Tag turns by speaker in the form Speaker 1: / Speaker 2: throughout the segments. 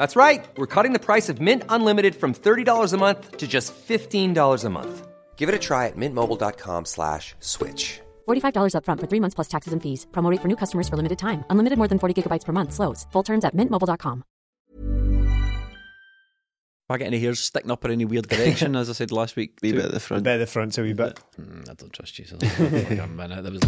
Speaker 1: That's right. We're cutting the price of Mint Unlimited from $30 a month to just $15 a month. Give it a try at mintmobile.com slash switch.
Speaker 2: $45 upfront for three months plus taxes and fees. Promo rate for new customers for limited time. Unlimited more than 40 gigabytes per month. Slows. Full terms at mintmobile.com.
Speaker 3: If I get any hairs sticking up in any weird direction, as I said last week,
Speaker 4: Wee
Speaker 3: too-
Speaker 4: bit at the front.
Speaker 5: Bit of the front's a wee bit.
Speaker 3: Mm, I don't trust you. So for a minute, there was.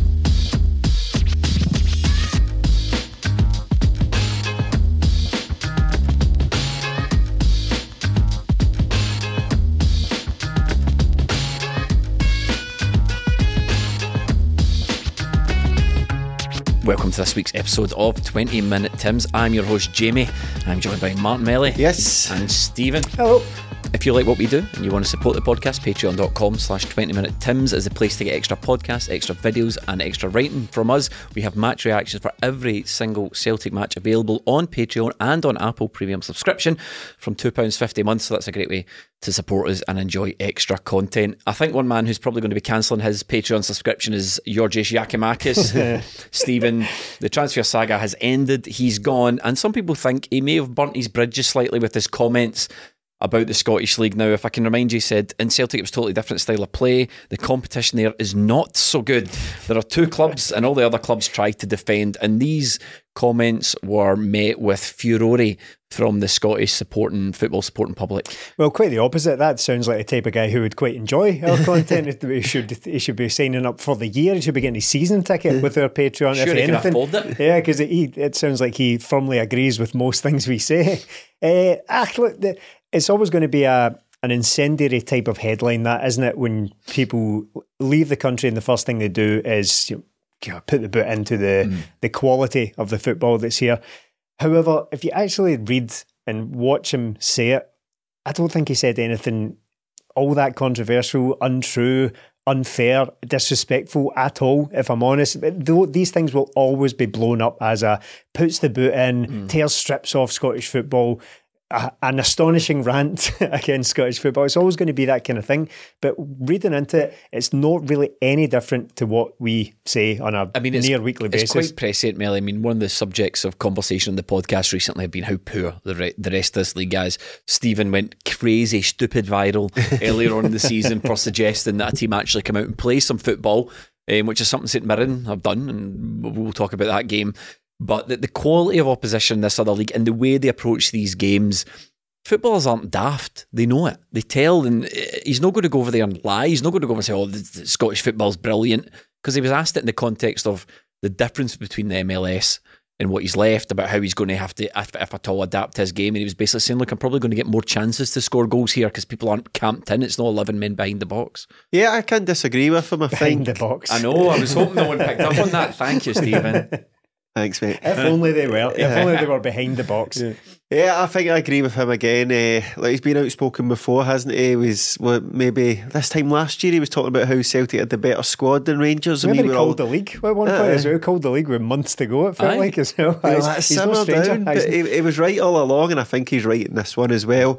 Speaker 3: Welcome to this week's episode of 20 Minute Tims. I'm your host, Jamie. I'm joined by Martin Melly.
Speaker 4: Yes.
Speaker 3: And Stephen.
Speaker 5: Hello.
Speaker 3: If you like what we do and you want to support the podcast, patreon.com slash 20 minute tims is a place to get extra podcasts, extra videos, and extra writing from us. We have match reactions for every single Celtic match available on Patreon and on Apple Premium subscription from £2.50 a month. So that's a great way to support us and enjoy extra content. I think one man who's probably going to be cancelling his Patreon subscription is Georgios Giakoumakis. Stephen, the transfer saga has ended. He's gone. And some people think he may have burnt his bridges slightly with his comments about the Scottish League. Now, if I can remind you, he said in Celtic it was totally different style of play. The competition there is not so good. There are two clubs, and all the other clubs tried to defend, and these comments were met with furore from the Scottish supporting football supporting public.
Speaker 5: Well, quite the opposite. That sounds like the type of guy who would quite enjoy our content. he should he should be signing up for the year. He should be getting his season ticket with our Patreon.
Speaker 3: Sure,
Speaker 5: if
Speaker 3: he can
Speaker 5: anything.
Speaker 3: afford it.
Speaker 5: Yeah, because it, it sounds like he firmly agrees with most things we say. Uh, ah, look, the, it's always going to be a an incendiary type of headline, that isn't it? When people leave the country and the first thing they do is you know, put the boot into the
Speaker 3: Mm.
Speaker 5: the quality of the football that's here. However, if you actually read and watch him say it, I don't think he said anything all that controversial, untrue, unfair, disrespectful at all, if I'm honest. These things will always be blown up as a puts the boot in, tears strips off Scottish football. A, an astonishing rant against Scottish football. It's always going to be that kind of thing. But reading into it, it's not really any different to what we say on a
Speaker 3: I mean, it's,
Speaker 5: near weekly
Speaker 3: it's
Speaker 5: basis.
Speaker 3: quite prescient, Melly. I mean, one of the subjects of conversation on the podcast recently have been how poor the re- the rest of this league is. Stephen went crazy, stupid viral earlier on in the season for suggesting that a team actually come out and play some football, um, which is something St Mirren have done, and we'll talk about that game. But the, the quality of opposition in this other league and the way they approach these games. Footballers aren't daft. They know it. They tell, and uh, he's not going to go over there and lie. He's not going to go over and say, "Oh, the, the Scottish football's brilliant," because he was asked it in the context of the difference between the MLS and what he's left about how he's going to have to, if, if at all, adapt his game. And he was basically saying, "Look, I'm probably going to get more chances to score goals here because people aren't camped in. It's not 11 men behind the box."
Speaker 4: Yeah, I can't disagree with him. I
Speaker 5: Behind
Speaker 4: think.
Speaker 5: the box.
Speaker 3: I know. I was hoping no one picked up on that. Thank you, Stephen.
Speaker 4: Thanks, mate.
Speaker 5: If only they were. If only they were behind the box.
Speaker 4: Yeah, I think I agree with him again. Uh, like he's been outspoken before, hasn't he? He was well, maybe this time last year he was talking about how Celtic had the better squad than Rangers.
Speaker 5: Remember
Speaker 4: we
Speaker 5: he
Speaker 4: were all
Speaker 5: called the league at one point as well. Called the league with months to go. It felt
Speaker 3: Aye.
Speaker 5: like as well.
Speaker 4: Well,
Speaker 5: He's- he's no stranger.
Speaker 4: down, but he, he was right all along, and I think he's right in this one as well.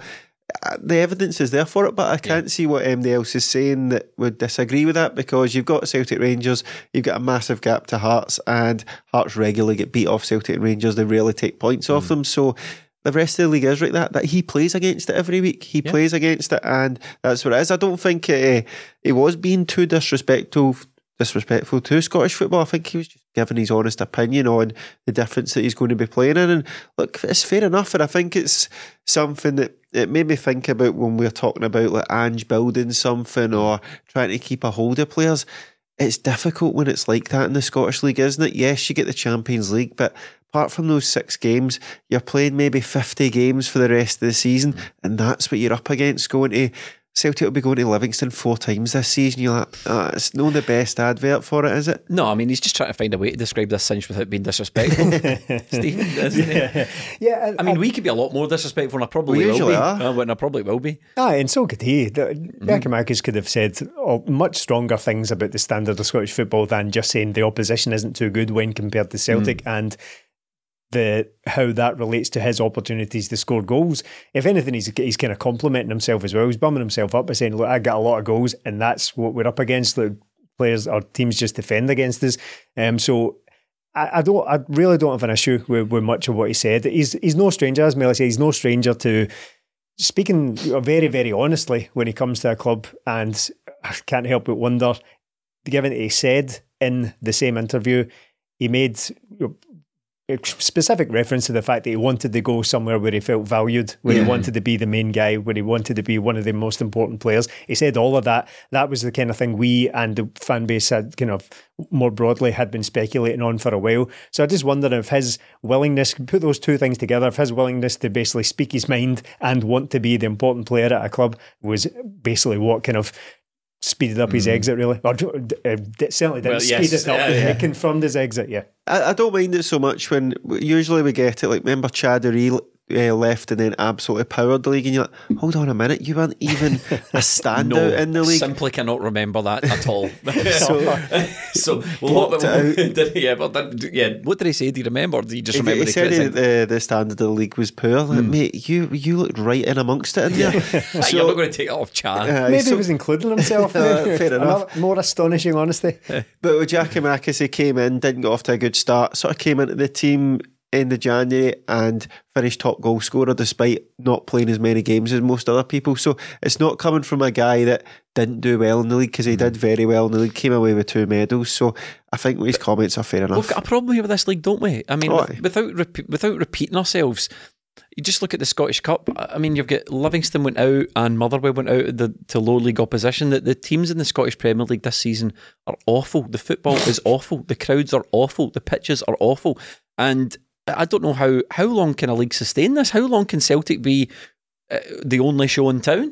Speaker 4: Uh, The evidence is there for it, but I can't see what MD else is saying that would disagree with that because you've got Celtic Rangers, you've got a massive gap to Hearts, and Hearts regularly get beat off Celtic Rangers. They rarely take points
Speaker 5: Mm.
Speaker 4: off them. So the rest of the league is like that. That he plays against it every week. He plays against it, and that's what it is. I don't think uh, he was being too disrespectful disrespectful to Scottish football. I think he was just giving his honest opinion on the difference that he's going to be playing in. And look, it's fair enough. And I think it's something that it made me think about when we are talking about like Ange building something or trying to keep a hold of players. It's difficult when it's like that in the Scottish League, isn't it? Yes, you get the Champions League, but apart from those six games, you're playing maybe 50 games for the rest of the season, and that's what you're up against going to Celtic will be going to Livingston four times this season. You're like, oh, it's not the best advert for it, is it?
Speaker 3: No, I mean he's just trying to find a way to describe this cinch without being disrespectful, Stephen. Isn't
Speaker 5: yeah, yeah.
Speaker 3: I, I mean, I, we could be a lot more disrespectful, and I probably
Speaker 4: we
Speaker 3: will be.
Speaker 4: Are.
Speaker 3: Uh, and I probably will be.
Speaker 5: Ah, and so could he. mm could have said oh, much stronger things about the standard of Scottish football than just saying the opposition isn't too good when compared to Celtic, mm. and the how that relates to his opportunities to score goals. If anything, he's he's kind of complimenting himself as well. He's bumming himself up by saying, "Look, I got a lot of goals, and that's what we're up against. The players or teams just defend against us." Um, so. I, I don't. I really don't have an issue with, with much of what he said. He's he's no stranger, as Melly said. He's no stranger to speaking very, very honestly when he comes to a club, and I can't help but wonder, given that he said in the same interview, he made specific reference to the fact that he wanted to go somewhere where he felt valued, where yeah. he wanted to be the main guy, where he wanted to be one of the most important players. He said all of that. That was the kind of thing we and the fan base had kind of more broadly had been speculating on for a while. So I just wonder if his willingness, put those two things together, if his willingness to basically speak his mind and want to be the important player at a club was basically what kind of speeded up his mm. exit, really. Or uh, certainly didn't well, yes. speed it up. Yeah, yeah. It confirmed his exit, yeah.
Speaker 4: I, I, don't mind it so much when usually we get it. Like, remember Chad O'Reilly uh, left and then absolutely powered the league, and you're like, hold on a minute, you weren't even a standout
Speaker 3: no,
Speaker 4: in the league.
Speaker 3: Simply cannot remember that at all. so, so well, what, did, yeah, but that, yeah, what did he say? Do you remember? Do you just remember?
Speaker 4: He, he said he, the the standard of the league was poor. Like, mm. mate, you you looked right in amongst it in there.
Speaker 3: so, you're not going to take it off, Chad.
Speaker 5: Uh, Maybe so, he was including himself. uh, fair enough. More astonishing honesty.
Speaker 4: but with Giakoumakis, he came in, didn't get off to a good start. Sort of came into the team end of January and finished top goal scorer despite not playing as many games as most other people. So it's not coming from a guy that didn't do well in the league because he did mm-hmm. very well in the league, came away with two medals. So I think his comments are fair enough.
Speaker 3: We've got a problem here with this league, don't we? I mean, oh, without without repeating ourselves. You just look at the Scottish Cup. I mean, you've got Livingston went out and Motherwell went out the, to low league opposition. The, the teams in the Scottish Premier League this season are awful. The football is awful. The crowds are awful. The pitches are awful. And I don't know how how long can a league sustain this? How long can Celtic be uh, the only show in town?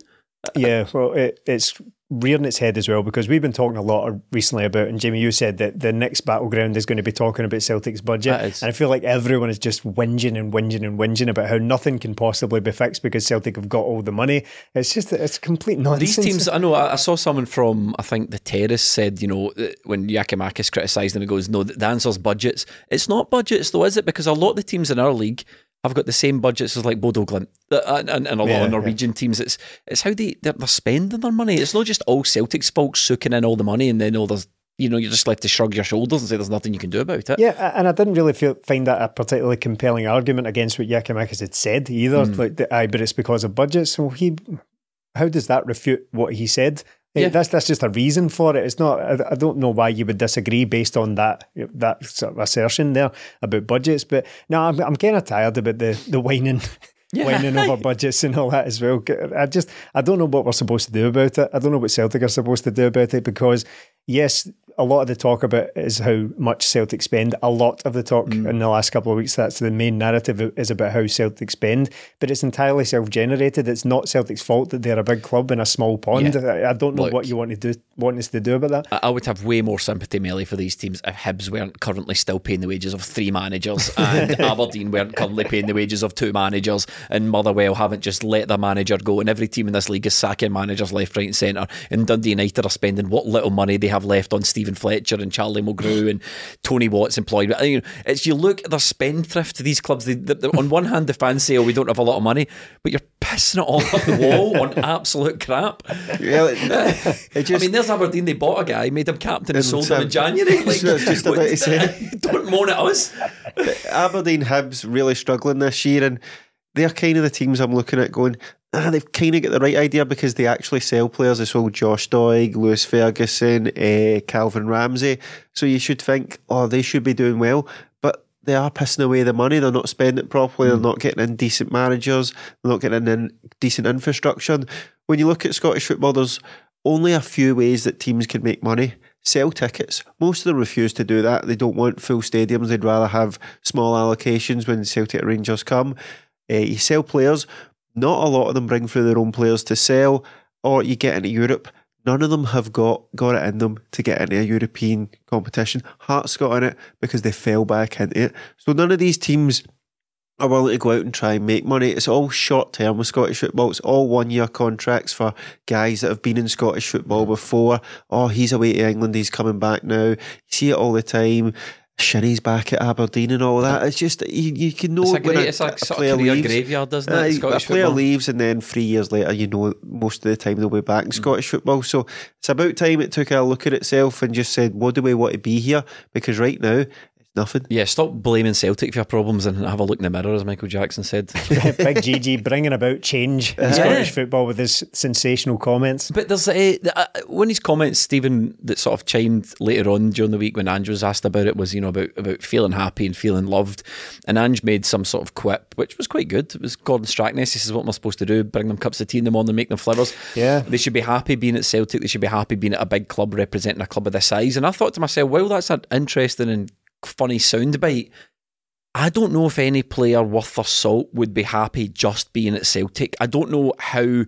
Speaker 5: Yeah, well, it, it's rearing its head as well because we've been talking a lot recently about, and Jamie, you said that the next battleground is going to be talking about Celtic's budget, and I feel like everyone is just whinging and whinging and whinging about how nothing can possibly be fixed because Celtic have got all the money. It's just it's complete nonsense.
Speaker 3: These teams, I know. I saw someone from I think the Terrace said, you know, when Giakoumakis criticised them, he goes, "No, the answer's budgets." It's not budgets though, is it? Because a lot of the teams in our league have got the same budgets as like Bodo Glimt uh, and, and, and a lot yeah, of Norwegian yeah. teams. It's it's how they they're, they're, spending their money. It's not just all Celtics folks soaking in all the money and then all there's you know you're just left to shrug your shoulders and say there's nothing you can do about it.
Speaker 5: Yeah, and I didn't really feel, find that a particularly compelling argument against what Giakoumakis had said either. Mm. Like, the, aye, but it's because of budgets. So he, how does that refute what he said? Yeah. That's that's just a reason for it. It's not. I, I, don't know why you would disagree based on that that sort of assertion there about budgets. But no, I'm I'm kind of tired about the the whining. Yeah. whining over budgets and all that as well. I just I don't know what we're supposed to do about it. I don't know what Celtic are supposed to do about it because yes, a lot of the talk about is how much Celtic spend. A lot of the talk mm. in the last couple of weeks, that's the main narrative is about how Celtic spend, but it's entirely self-generated. It's not Celtic's fault that they're a big club in a small pond. Yeah. I don't know Look, what you want to do, want us to do about that.
Speaker 3: I would have way more sympathy, Melly, for these teams if Hibs weren't currently still paying the wages of three managers and Aberdeen weren't currently paying the wages of two managers and Motherwell haven't just let their manager go and every team in this league is sacking managers left, right and centre and Dundee United are spending what little money they have left on Stephen Fletcher and Charlie Mulgrew and Tony Watts employed. You know, it's you look at their spendthrift to these clubs. They, they, on one hand, the fans say, "Oh, we don't have a lot of money," but you're pissing it all up the wall on absolute crap. Yeah, it, it just, I mean, there's Aberdeen. They bought a guy, made him captain, and sold him in January. Like, just about to say. don't moan at us.
Speaker 4: Aberdeen Hibs really struggling this year, and they're kind of the teams I'm looking at going they've kind of got the right idea because they actually sell players. They sold Josh Doig, Lewis Ferguson, uh, Calvin Ramsay. So you should think, oh, they should be doing well. But they are pissing away the money. They're not spending it properly. Mm. They're not getting in decent managers. They're not getting in decent infrastructure. When you look at Scottish football, there's only a few ways that teams can make money. Sell tickets. Most of them refuse to do that. They don't want full stadiums. They'd rather have small allocations when Celtic Rangers come. Uh, you sell players. Not a lot of them bring through their own players to sell, or you get into Europe. None of them have got, got it in them to get into a European competition. Hearts got in it because they fell back into it. So none of these teams are willing to go out and try and make money. It's all short term with Scottish football. It's all one year contracts for guys that have been in Scottish football before. Oh, he's away to England, he's coming back now. You see it all the time. Shinnie's back at Aberdeen and all that. It's just you, you can know
Speaker 3: it's
Speaker 4: a,
Speaker 3: great, it's like a, a player leaves, graveyard, doesn't it? Uh,
Speaker 4: a player football. leaves and then three years later, you know, most of the time they'll be back in mm. Scottish football. So it's about time it took a look at itself and just said, what do we want to be here? Because right now nothing.
Speaker 3: Yeah, stop blaming Celtic for your problems and have a look in the mirror, as Michael Jackson said.
Speaker 5: Big GG bringing about change in yeah. Scottish football with his sensational comments.
Speaker 3: But there's uh, uh, one of his comments, Stephen, that sort of chimed later on during the week when Ange was asked about it was, you know, about, about feeling happy and feeling loved. And Ange made some sort of quip, which was quite good. It was Gordon Strachness. This is what we're supposed to do bring them cups of tea in the morning, make them flowers.
Speaker 5: Yeah.
Speaker 3: They should be happy being at Celtic. They should be happy being at a big club representing a club of this size. And I thought to myself, well, that's an interesting and funny soundbite. I don't know if any player worth their salt would be happy just being at Celtic. I don't know how.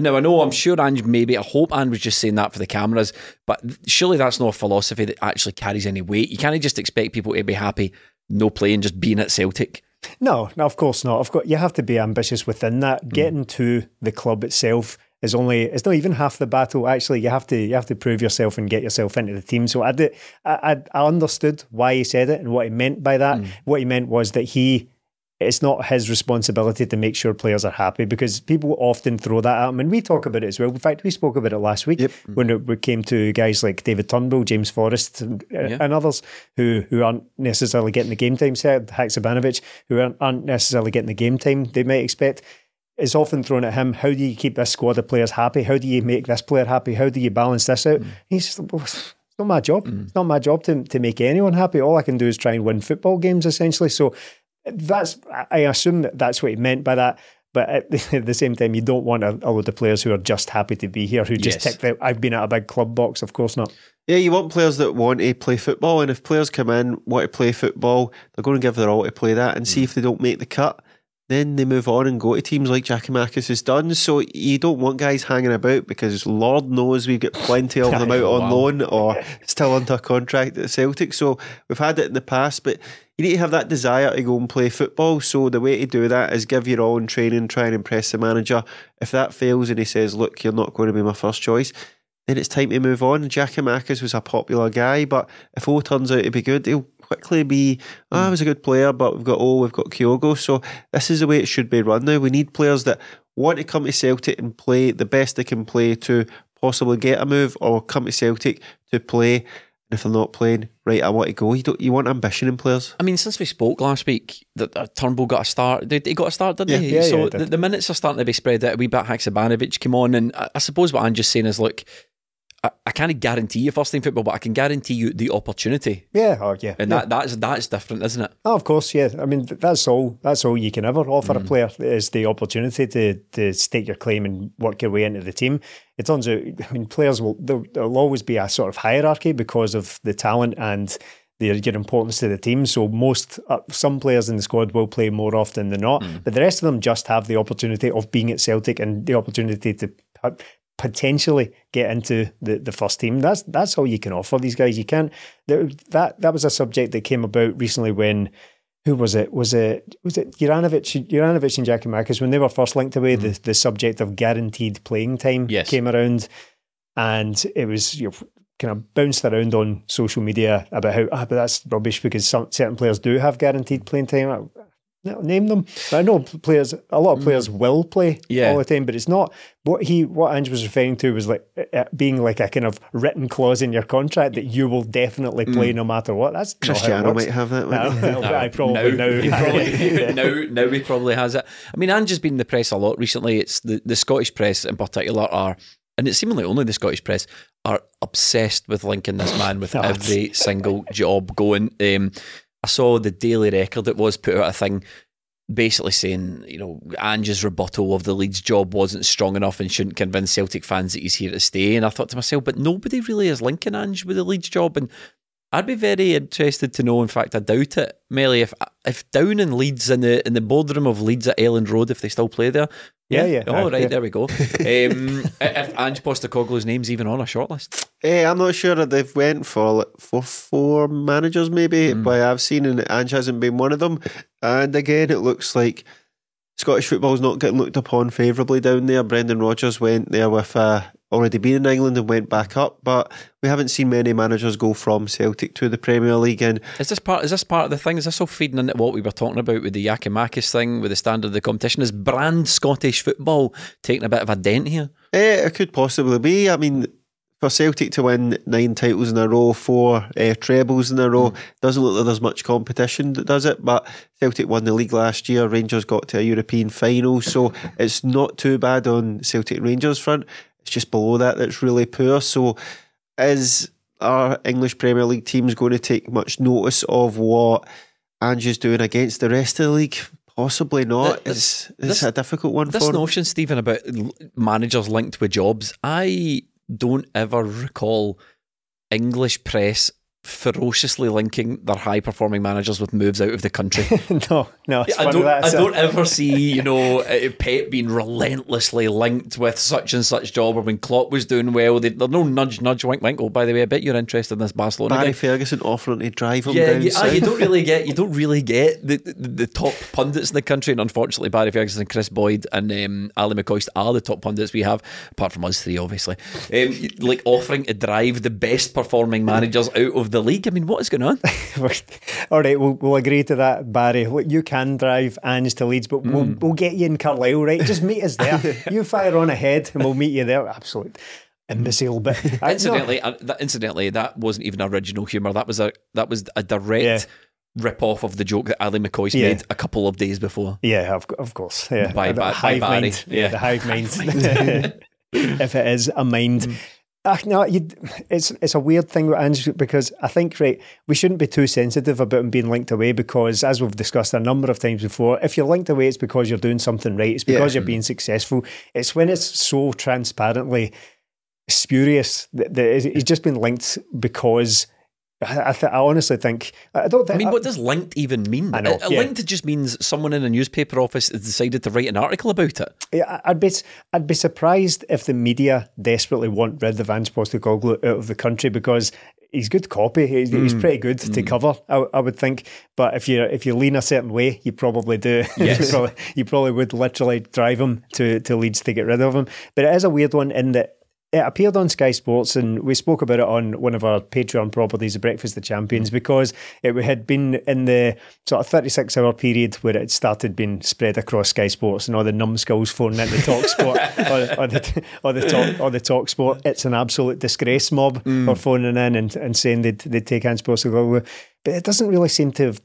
Speaker 3: Now I know I'm sure Ange maybe I hope Ange was just saying that for the cameras, but surely that's not a philosophy that actually carries any weight. You can't just expect people to be happy no playing, just being at Celtic.
Speaker 5: No, no, of course not. Of course, you have to be ambitious within that. Getting to the club itself is only it's not even half the battle. Actually, you have to you have to prove yourself and get yourself into the team. So I did I I understood why he said it and what he meant by that. Mm. What he meant was that he it's not his responsibility to make sure players are happy because people often throw that at him. And we talk about it as well. In fact, we spoke about it last week yep. when it, came to guys like David Turnbull, James Forrest, and, yeah. and, others who, who aren't necessarily getting the game time set, Haksabanovic, who aren't, aren't necessarily getting the game time they might expect is often thrown at him. How do you keep this squad of players happy? How do you make this player happy? How do you balance this out? Mm. He's just, well, it's not my job. Mm. It's not my job to, to make anyone happy. All I can do is try and win football games, essentially. So that's, I assume that that's what he meant by that. But at the, same time, you don't want a, a load of players who are just happy to be here, who just yes. tick the I've been at a big club box. Of course not.
Speaker 4: Yeah, you want players that want to play football, and if players come in want to play football, they're going to give their all to play that, and mm. see if they don't make the cut then they move on and go to teams like Giakoumakis has done. So you don't want guys hanging about because Lord knows we've got plenty of them out on wow. loan or still under contract at Celtic. So we've had it in the past, but you need to have that desire to go and play football. So the way to do that is give your all in training, try and impress the manager. If that fails and he says, look, you're not going to be my first choice, then it's time to move on. Giakoumakis was a popular guy, but if O turns out to be good, he'll quickly be, oh, I was a good player, but we've got, oh, we've got Kyogo. So this is the way it should be run now. We need players that want to come to Celtic and play the best they can play to possibly get a move or come to Celtic to play. And if they're not playing, right, I want to go. You don't. You want ambition in players.
Speaker 3: I mean, since we spoke last week, that uh, Turnbull got a start. He got a start, didn't yeah, he? Yeah, so yeah, the, the, minutes are starting to be spread out. A wee bit. Haksabanovic came on, and I, I suppose what I'm just saying is, look, I, I can't guarantee you first team football, but I can guarantee you the opportunity.
Speaker 5: Yeah, oh yeah,
Speaker 3: and
Speaker 5: yeah.
Speaker 3: that that's that's different, isn't it?
Speaker 5: Oh, of course, yeah. I mean, that's all. That's all you can ever offer mm. a player is the opportunity to to stake your claim and work your way into the team. It turns out, I mean, players will there, will always be a sort of hierarchy because of the talent and their your importance to the team. So most uh, some players in the squad will play more often than not, mm. but the rest of them just have the opportunity of being at Celtic and the opportunity to potentially get into the, the first team. That's that's all you can offer these guys. You can't. That that was a subject that came about recently when who was it? Was it was it Juranovic, Juranovic and Giakoumakis when they were first linked away? Mm. The the subject of guaranteed playing time
Speaker 3: yes.
Speaker 5: came around, and it was you know, kind of bounced around on social media about how ah, but that's rubbish because some certain players do have guaranteed playing time. Name them. But I know players, a lot of players will play
Speaker 3: Yeah.
Speaker 5: all the time, but it's not what he, what Ange was referring to was like uh, being like a kind of written clause in your contract that you will definitely play no matter what. That's not how it
Speaker 4: Cristiano
Speaker 5: works.
Speaker 4: might have that.
Speaker 5: No,
Speaker 4: wouldn't
Speaker 5: no, I probably
Speaker 3: now,
Speaker 5: now.
Speaker 3: probably,
Speaker 5: Yeah.
Speaker 3: now, now he probably has it. I mean, Ange has been in the press a lot recently. It's the, the Scottish press in particular are, and it's seemingly only the Scottish press, are obsessed with linking this man with
Speaker 5: Oh,
Speaker 3: every single job going. Um, I saw the Daily Record, it was put out a thing basically saying, you know, Ange's rebuttal of the Leeds job wasn't strong enough and shouldn't convince Celtic fans that he's here to stay. And I thought to myself, but nobody really is linking Ange with the Leeds job. And I'd be very interested to know. In fact, I doubt it, Melly. If if down in Leeds in the in the boardroom of Leeds at Elland Road, if they still play there,
Speaker 5: Yeah, yeah.
Speaker 3: Oh,
Speaker 5: Uh,
Speaker 3: right,
Speaker 5: yeah.
Speaker 3: there we go. Um, if Ange Postecoglou's name's even on a shortlist,
Speaker 4: Hey, I'm not sure that they've went for like, for four managers maybe,
Speaker 3: Mm.
Speaker 4: but I've seen and Ange hasn't been one of them. And again, it looks like Scottish football's not getting looked upon favourably down there. Brendan Rodgers went there with uh, already been in England and went back up, but we haven't seen many managers go from Celtic to the Premier League. And
Speaker 3: is this part? Is this part of the thing? Is this all feeding into what we were talking about with the Giakoumakis thing, with the standard of the competition? Is brand Scottish football taking a bit of a dent here?
Speaker 4: Eh, it could possibly be. I mean, for Celtic to win nine titles in a row, four uh, trebles in a row, doesn't look like there's much competition, that does it? But Celtic won the league last year. Rangers got to a European final, so it's not too bad on Celtic Rangers front. It's just below that that's really poor. So, is our English Premier League teams going to take much notice of what Ange's doing against the rest of the league? Possibly not.
Speaker 3: Th-
Speaker 4: It's,
Speaker 3: this-
Speaker 4: a difficult one
Speaker 3: This
Speaker 4: for
Speaker 3: notion, Stephen, about managers linked with jobs, I don't ever recall English press ferociously linking their high performing managers with moves out of the country.
Speaker 5: no, no,
Speaker 3: I don't. I don't ever see, you know, uh, Pep being relentlessly linked with such and such job, or when Klopp was doing well, they, there's no nudge, nudge, wink, wink. Oh, by the way, I bet you're interested in this Barcelona
Speaker 4: Barry
Speaker 3: guy.
Speaker 4: Ferguson offering to drive him
Speaker 3: Yeah,
Speaker 4: down
Speaker 3: you, ah,
Speaker 4: south.
Speaker 3: you don't really get you don't really get the, the, the top pundits in the country, and unfortunately, Barry Ferguson, Kris Boyd, and um, Ally McCoist are the top pundits we have, apart from us three, obviously. Um, like offering to drive the best performing managers out of the league. I mean, what is going on?
Speaker 5: All right, we'll, we'll agree to that, Barry. You can drive Ange to Leeds, but we'll,
Speaker 3: Mm.
Speaker 5: we'll get you in Carlisle, right? Just meet us there. you fire on ahead, and we'll meet you there. Absolute imbecile, but
Speaker 3: incidentally, uh, that, incidentally, that wasn't even original humour. That was a that was a direct
Speaker 5: Yeah.
Speaker 3: rip off of the joke that Ally McCoist
Speaker 5: Yeah.
Speaker 3: made a couple of days before.
Speaker 5: Yeah, of, of course. Yeah,
Speaker 3: By- by- by
Speaker 5: hive
Speaker 3: Barry.
Speaker 5: mind.
Speaker 3: Yeah.
Speaker 5: the hive mind. if it is a mind. Ah, no, you, it's it's a weird thing with Ange because I think right we shouldn't be too sensitive about him being linked away because as we've discussed a number of times before, if you're linked away, it's because you're doing something right. It's because you're being successful. It's when it's so transparently spurious that, that he's just been linked because I, I, th- I honestly think I don't think
Speaker 3: I mean, what does linked even mean?
Speaker 5: I know,
Speaker 3: A- a
Speaker 5: yeah.
Speaker 3: linked just means someone in a newspaper office has decided to write an article about it.
Speaker 5: Yeah, I'd be I'd be surprised if the media desperately want rid of Ange Postecoglou out of the country because he's good copy. He's, he's
Speaker 3: Mm.
Speaker 5: pretty good to cover, I, I would think. But if you if you lean a certain way, you probably do.
Speaker 3: Yes.
Speaker 5: you, probably, you probably would literally drive him to to Leeds to get rid of him. But it is a weird one in that. It appeared on Sky Sports, and we spoke about it on one of our Patreon properties, The Breakfast of Champions, because it had been in the sort of 36 hour period where it started being spread across Sky Sports and all the numbskulls phoning into Talk Sport or, or, the, or, the talk, or the Talk Sport. It's an absolute disgrace mob are phoning in and, and saying they'd, they'd take Postecoglou. But it doesn't really seem to have,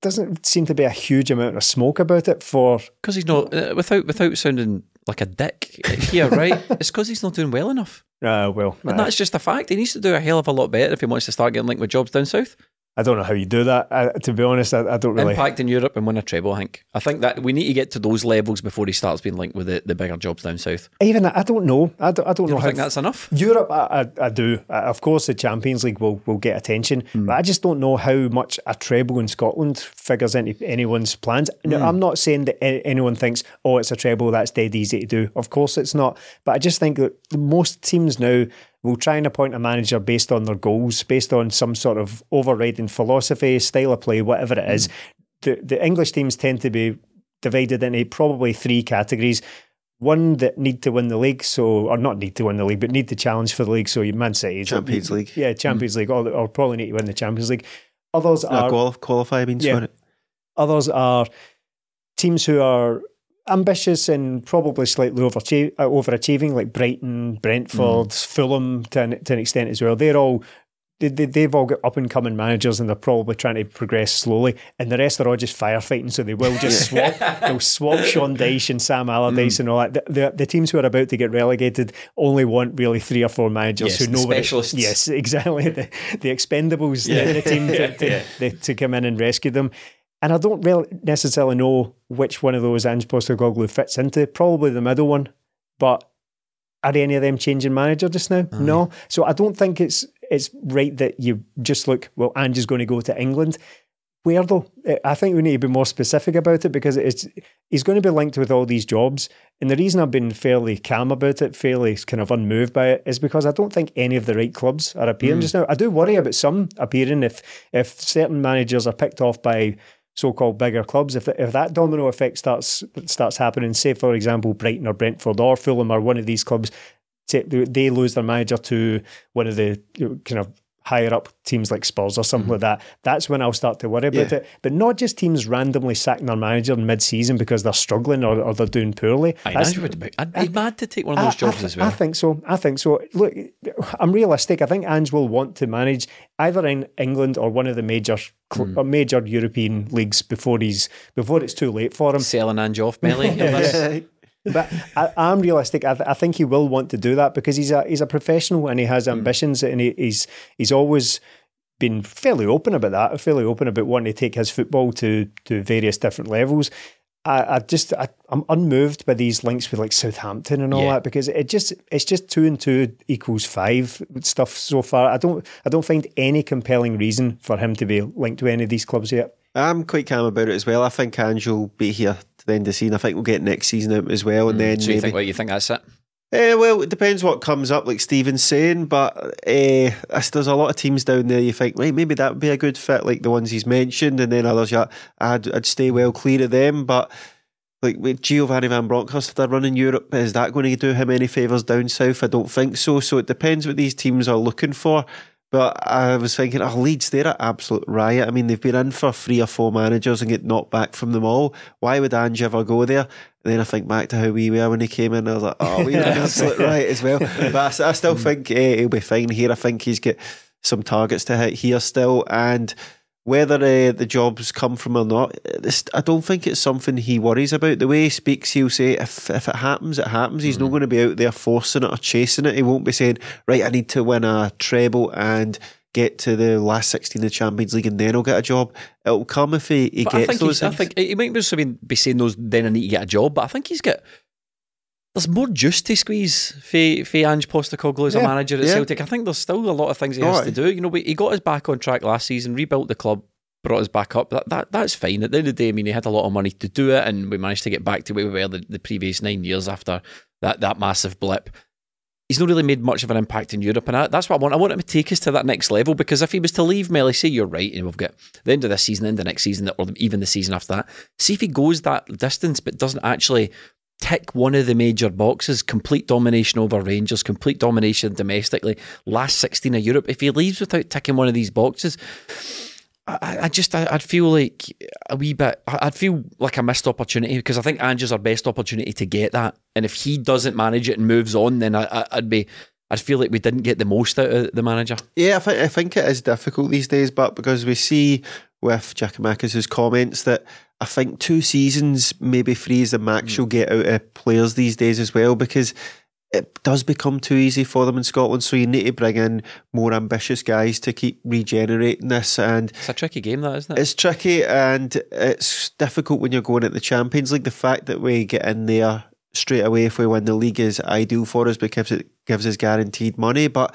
Speaker 5: doesn't seem to be a huge amount of smoke about it for
Speaker 3: Because he's not, uh, without without sounding like a dick here, right? it's because he's not doing well enough.
Speaker 5: Uh, well,
Speaker 3: And that's just a fact. He needs to do a hell of a lot better if he wants to start getting linked with jobs down south.
Speaker 5: I don't know how you do that. I, to be honest, I, I don't really.
Speaker 3: Impact in Europe and win a treble, I think. I think that we need to get to those levels before he starts being linked with the, the bigger jobs down south.
Speaker 5: Even I don't know. I don't, I don't
Speaker 3: You
Speaker 5: know
Speaker 3: don't think that's enough?
Speaker 5: Europe, I, I, I do. Of course, the Champions League will, will get attention,
Speaker 3: Hmm.
Speaker 5: but I just don't know how much a treble in Scotland figures into anyone's plans. Now,
Speaker 3: Hmm.
Speaker 5: I'm not saying that anyone thinks, oh, it's a treble, that's dead easy to do. Of course, it's not. But I just think that most teams now will try and appoint a manager based on their goals, based on some sort of overriding philosophy, style of play, whatever it is. Mm. The, the English teams tend to be divided into probably three categories one that need to win the league, so or not need to win the league, but need to challenge for the league. So you Man City,
Speaker 4: Champions League.
Speaker 5: yeah, Champions mm. League, or, or probably need to win the Champions League. Others
Speaker 4: No,
Speaker 5: are
Speaker 4: qual- qualify, I mean,
Speaker 5: Yeah. others are teams who are ambitious and probably slightly overachieve, uh, overachieving, like Brighton, Brentford, mm. Fulham to an, to an extent as well. They're all they, they, have all got up and coming managers and they're probably trying to progress slowly. And the rest are all just firefighting, so they will just swap. They'll swap Sean Dyche and Sam Allardyce mm. and all that. The, the, the, teams who are about to get relegated only want really three or four managers
Speaker 3: yes,
Speaker 5: who know
Speaker 3: specialists.
Speaker 5: It, yes, exactly. The, the expendables, yeah. the, the, team to, to, yeah. to come in and rescue them. And I don't really necessarily know which one of those Ange Postecoglou fits into. Probably the middle one, but are any of them changing manager just now? No. So I don't think it's it's right that you just look, well, Ange is going to go to England. Where though? I think we need to be more specific about it because it's he's going to be linked with all these jobs. And the reason I've been fairly calm about it, fairly kind of unmoved by it, is because I don't think any of the right clubs are appearing mm. just now. I do worry about some appearing if if certain managers are picked off by so-called bigger clubs. If if that domino effect starts starts happening, say for example Brighton or Brentford or Fulham or one of these clubs they lose their manager to one of the kind of higher up teams like Spurs or something mm-hmm. like that, that's when I'll start to worry about yeah. it. But not just teams randomly sacking their manager in mid season because they're struggling or, or they're doing poorly.
Speaker 3: I would be, I'd be I, mad to take one of those I, jobs
Speaker 5: I,
Speaker 3: as well.
Speaker 5: I think so. I think so. Look, I'm realistic. I think Ange will want to manage either in England or one of the major mm. major European leagues before he's before it's too late for him.
Speaker 3: Selling Ange off, Melly.
Speaker 5: but I, am realistic. I, th- I, think he will want to do that because he's a he's a professional and he has hmm. ambitions and he, he's he's always been fairly open about that. Fairly open about wanting to take his football to to various different levels. I, I just I, am unmoved by these links with like Southampton and all yeah. that because it just it's just two and two equals five stuff so far. I don't I don't find any compelling reason for him to be linked to any of these clubs yet.
Speaker 4: I'm quite calm about it as well. I think Ange will be here to the end of the season. I think we'll get next season out as well, and mm. then
Speaker 3: so
Speaker 4: maybe.
Speaker 3: You think, what, you think that's it?
Speaker 4: Uh, well, it depends what comes up, like Stephen's saying, but uh, there's a lot of teams down there you think, right, maybe that would be a good fit, like the ones he's mentioned, and then others, yeah, I'd, I'd stay well clear of them, but like with Giovanni Van Bronckhorst, they're running Europe, is that going to do him any favours down south? I don't think so. So it depends what these teams are looking for. But I was thinking, oh, Leeds, they're an absolute riot. I mean, they've been in for three or four managers and get knocked back from them all. Why would Ange ever go there? And then I think back to how we were when he came in. I was like, oh, we're an absolute riot as well. But I, I still think eh, he'll be fine here. I think he's got some targets to hit here still. And whether uh, the jobs come from or not, this, I don't think it's something he worries about. The way he speaks, he'll say, if, if it happens, it happens. He's mm-hmm. not going to be out there forcing it or chasing it. He won't be saying, right, I need to win a treble and get to the last 16 of the Champions League and then I'll get a job. It'll come if he, he gets
Speaker 3: I think
Speaker 4: those
Speaker 3: I think he might be saying those, then I need to get a job, but I think he's got there's more juice to squeeze for, for Ange Postecoglou as yeah, a manager at yeah. Celtic. I think there's still a lot of things he has to do. You know, he got us back on track last season, rebuilt the club, brought us back up. That, that That's fine. At the end of the day, I mean, he had a lot of money to do it, and we managed to get back to where we were the, the previous nine years after that, that massive blip. He's not really made much of an impact in Europe, and I, that's what I want. I want him to take us to that next level because if he was to leave Melly, say you're right, and we've got the end of this season, the end of next season, or even the season after that, see if he goes that distance but doesn't actually tick one of the major boxes complete domination over Rangers, complete domination domestically, last 16 of Europe. If he leaves without ticking one of these boxes, I, I just I, would feel like a wee bit. I'd feel like a missed opportunity because I think Ange's our best opportunity to get that. And if he doesn't manage it and moves on, then I, I'd be. I'd feel like we didn't get the most out of the manager.
Speaker 4: Yeah, I think I think it is difficult these days, but because we see with Giakoumakis' comments that I think two seasons, maybe three is the max mm. you'll get out of players these days as well, because it does become too easy for them in Scotland. So you need to bring in more ambitious guys to keep regenerating this. And
Speaker 3: it's a tricky game, that isn't it?
Speaker 4: It's tricky and it's difficult when you're going at the Champions League. The fact that we get in there straight away if we win the league is ideal for us because it gives us guaranteed money. But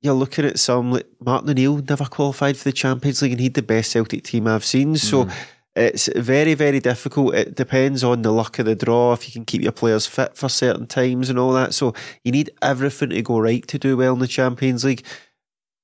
Speaker 4: you're looking at some like Martin O'Neill never qualified for the Champions League and he's the best Celtic team I've seen. So. Mm it's very, very difficult. It depends on the luck of the draw, if you can keep your players fit for certain times and all that. So you need everything to go right to do well in the Champions League.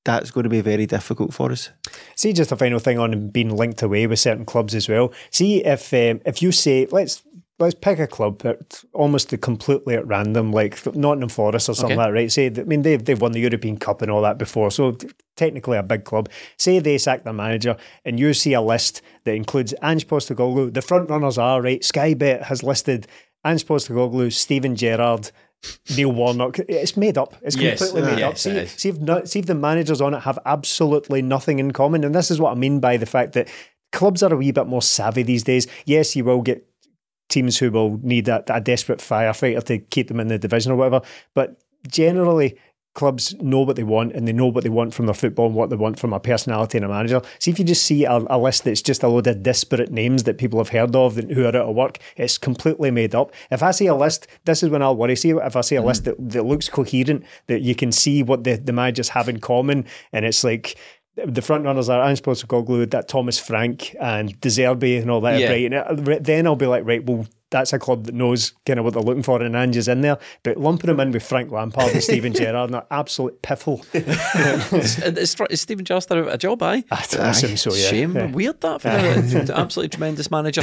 Speaker 4: That's going to be very difficult for us.
Speaker 5: See, just a final thing on being linked away with certain clubs as well. See if um, if you say let's let's pick a club at almost completely at random, like Nottingham Forest or something
Speaker 3: Okay.
Speaker 5: like that, right? Say, I mean, they've, they've won the European Cup and all that before, so technically a big club. Say they sack their manager and you see a list that includes Ange Postecoglou. The front runners are, right, Sky Bet has listed Ange Postecoglou, Steven Gerrard, Neil Warnock. It's made up. It's
Speaker 3: Yes.
Speaker 5: completely made
Speaker 3: Yes,
Speaker 5: up. See, see if, not, see if the managers on it have absolutely nothing in common. And this is what I mean by the fact that clubs are a wee bit more savvy these days. Yes, you will get teams who will need a, a desperate firefighter to keep them in the division or whatever. But generally, clubs know what they want and they know what they want from their football and what they want from a personality and a manager. See if you just see a, a list that's just a load of disparate names that people have heard of who are out of work, it's completely made up. If I see a list, this is when I'll worry. See if I see a mm-hmm. list that, that looks coherent, that you can see what the, the managers have in common, and it's like the front runners are Ange Postecoglou, that Thomas Frank and De Zerbi and all that,
Speaker 3: Yeah.
Speaker 5: right? And uh, it- then I'll be like, right, well, that's a club that knows kind of what they're looking for, and Ange is in there. But lumping them in with Frank Lampard and Steven Gerrard, an absolute piffle.
Speaker 3: is, is, is Steven Gerrard out of a job? Aye.
Speaker 5: I assume so, yeah.
Speaker 3: Shame.
Speaker 5: Yeah.
Speaker 3: Weird that for absolutely tremendous manager.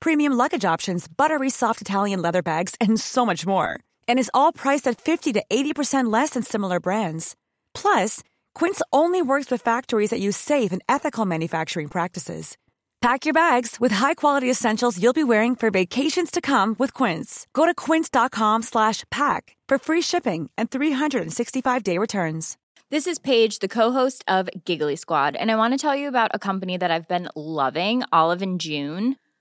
Speaker 6: premium luggage options, buttery soft Italian leather bags, and so much more. And is all priced at 50 to 80% less than similar brands. Plus, Quince only works with factories that use safe and ethical manufacturing practices. Pack your bags with high-quality essentials you'll be wearing for vacations to come with Quince. Go to quince.com slash pack for free shipping and 365-day returns.
Speaker 7: This is Paige, the co-host of Giggly Squad, and I want to tell you about a company that I've been loving, Olive and June.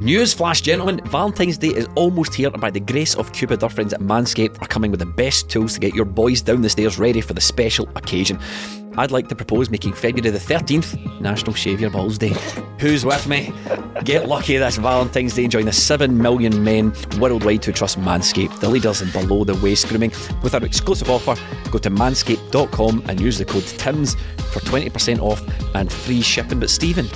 Speaker 3: News flash, gentlemen. Valentine's Day is almost here, and by the grace of Cupid, our friends at Manscaped are coming with the best tools to get your boys down the stairs ready for the special occasion. I'd like to propose making February the 13th National Shave Your Balls Day. Who's with me? Get lucky this Valentine's Day and join the 7 million men worldwide who trust Manscaped, the leaders in below the waist grooming. With our exclusive offer, go to manscaped.com and use the code TIMS for 20% off and free shipping. But Stephen,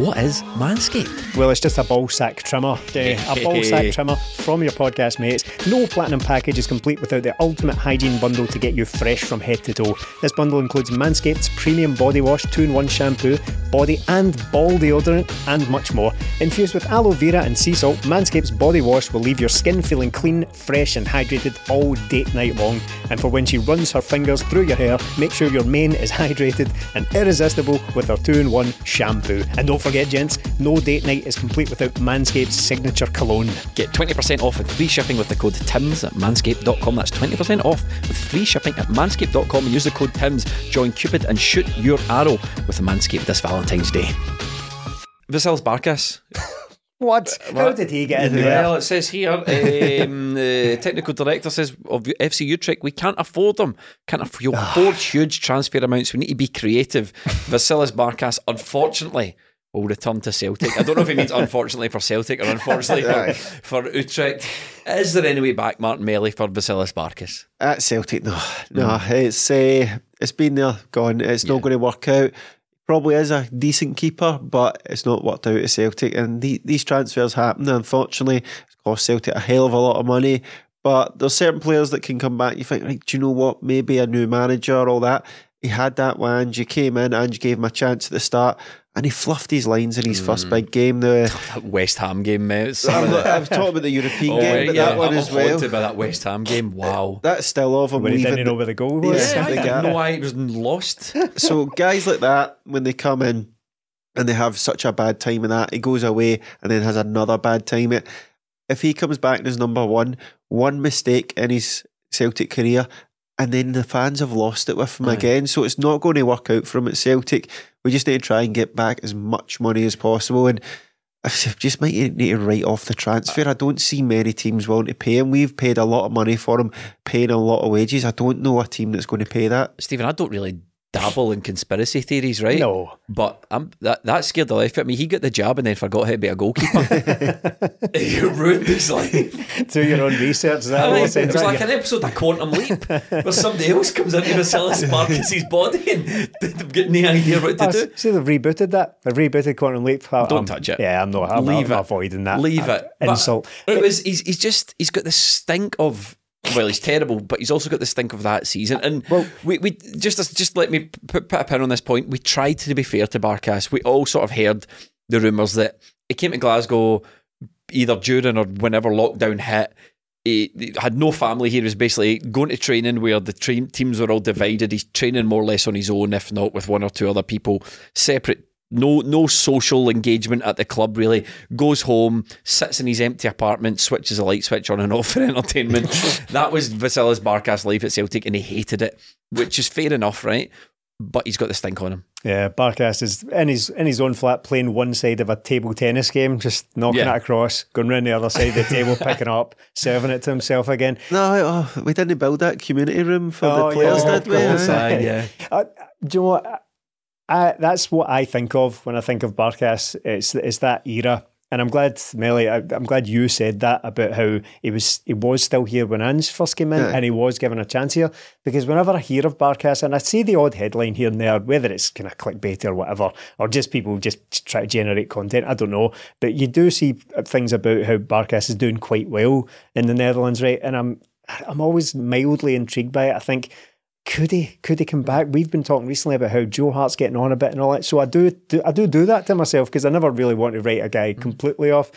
Speaker 3: what is Manscaped?
Speaker 5: Well, it's just a ball sack trimmer. Uh, a ball sack trimmer from your podcast mates. No platinum package is complete without the ultimate hygiene bundle to get you fresh from head to toe. This bundle includes Manscaped's premium body wash, 2 in 1 shampoo, body and ball deodorant, and much more. Infused with aloe vera and sea salt, Manscaped's body wash will leave your skin feeling clean, fresh, and hydrated all date night long. And for when she runs her fingers through your hair, make sure your mane is hydrated and irresistible with her 2 in 1 shampoo. And don't forget, gents, no date night is complete without Manscaped's signature cologne.
Speaker 3: Get 20% off and free shipping with the code TIMS at manscaped.com. That's 20% off with free shipping at manscaped.com and use the code TIMS. Join Cupid and shoot your arrow with Manscaped this Valentine's Day. Vasilis Barkas.
Speaker 5: What? How did he get in there?
Speaker 3: Well, it says here, um, the technical director says of FC Utrecht, we can't afford them. Can't aff- afford huge transfer amounts. We need to be creative. Vasilis Barkas, unfortunately, will return to Celtic. I don't know if he means unfortunately for Celtic or unfortunately for, for Utrecht. Is there any way back, Martin Melly, for Vasilis Barkas?
Speaker 4: At Celtic, no, no, it's uh, it's been there, gone. It's not going to work out. Probably is a decent keeper, but it's not worked out at Celtic. And the, these transfers happen. Unfortunately, it's cost Celtic a hell of a lot of money. But there's certain players that can come back. You think, right, do you know what? Maybe a new manager, all that. He had that when Ange came in. Ange gave him a chance at the start, and he fluffed his lines in his first mm. big game. The
Speaker 3: West Ham game, mate.
Speaker 4: I'm, I'm talking about the European
Speaker 3: Oh,
Speaker 4: game, but
Speaker 3: yeah,
Speaker 4: that one
Speaker 3: I'm
Speaker 4: as well.
Speaker 3: haunted by that West Ham game. Wow.
Speaker 4: That's still of him
Speaker 5: When he didn't know where the goal was.
Speaker 4: Yeah,
Speaker 3: Yeah, I
Speaker 4: the
Speaker 3: didn't know why it was lost.
Speaker 4: so guys like that, when they come in and they have such a bad time in that, he goes away and then has another bad time. It if he comes back as number one, one mistake in his Celtic career, and then the fans have lost it with him again. So it's not going to work out for him at Celtic. We just need to try and get back as much money as possible and. I just might need to write off the transfer. I don't see many teams willing to pay him. We've paid a lot of money for him, paying a lot of wages. I don't know a team that's going to pay that.
Speaker 3: Stephen, I don't really dabble in conspiracy theories, right?
Speaker 5: No.
Speaker 3: But I'm, that that scared the life out of me. He got the job and then forgot how to be a goalkeeper. he ruined his life.
Speaker 5: Do your own research. Is that
Speaker 3: I mean,
Speaker 5: it sounds
Speaker 3: was like an episode of Quantum Leap where somebody else comes into Vasilis Barkas's body and they've got no idea what to
Speaker 5: Oh,
Speaker 3: do.
Speaker 5: see, they've rebooted that. They've rebooted Quantum Leap. I-
Speaker 3: Don't
Speaker 5: I'm-
Speaker 3: touch it.
Speaker 5: Yeah, I'm not. I'm,
Speaker 3: Leave
Speaker 5: I'm
Speaker 3: it.
Speaker 5: avoiding that.
Speaker 3: Leave it. But
Speaker 5: Insult.
Speaker 3: It was. He's, he's just. He's got the stink of. Well, he's terrible, but he's also got the stink of that season. And
Speaker 5: Well-
Speaker 3: we, we just just let me put, put a pin on this point. We tried to be fair to Barkas. We all sort of heard the rumours that he came to Glasgow either during or whenever lockdown hit. He, he had no family here. He was basically going to training where the train teams were all divided. He's training more or less on his own, if not with one or two other people, separate. No, no social engagement at the club really. Goes home, sits in his empty apartment, switches a light switch on and off for entertainment. that was Vasilis Barkas' life at Celtic, and he hated it, which is fair enough, right? But he's got the stink on him.
Speaker 5: Yeah, Barkas is in his in his own flat playing one side of a table tennis game, just knocking
Speaker 3: Yeah.
Speaker 5: it across, going round the other side of the table, picking up, serving it to himself again.
Speaker 4: No, oh, we didn't build that community room for
Speaker 5: Oh,
Speaker 4: the players,
Speaker 5: yeah,
Speaker 4: did we?
Speaker 5: course,
Speaker 4: Aye.
Speaker 5: aye.
Speaker 3: yeah.
Speaker 5: Uh, do you know what? I, that's what I think of when I think of Barkas. It's it's that era, and I'm glad, Melly. I, I'm glad you said that about how he was he was still here when Ange first came in,
Speaker 4: Yeah.
Speaker 5: and he was given a chance here. Because whenever I hear of Barkas, and I see the odd headline here and there, whether it's kind of clickbait or whatever, or just people just try to generate content, I don't know. But you do see uh, things about how Barkas is doing quite well in the Netherlands, right? And I'm I'm always mildly intrigued by it. I think could he could he come back? We've been talking recently about how Joe Hart's getting on a bit and all that. So I do, do I do do that to myself because I never really want to write a guy completely off.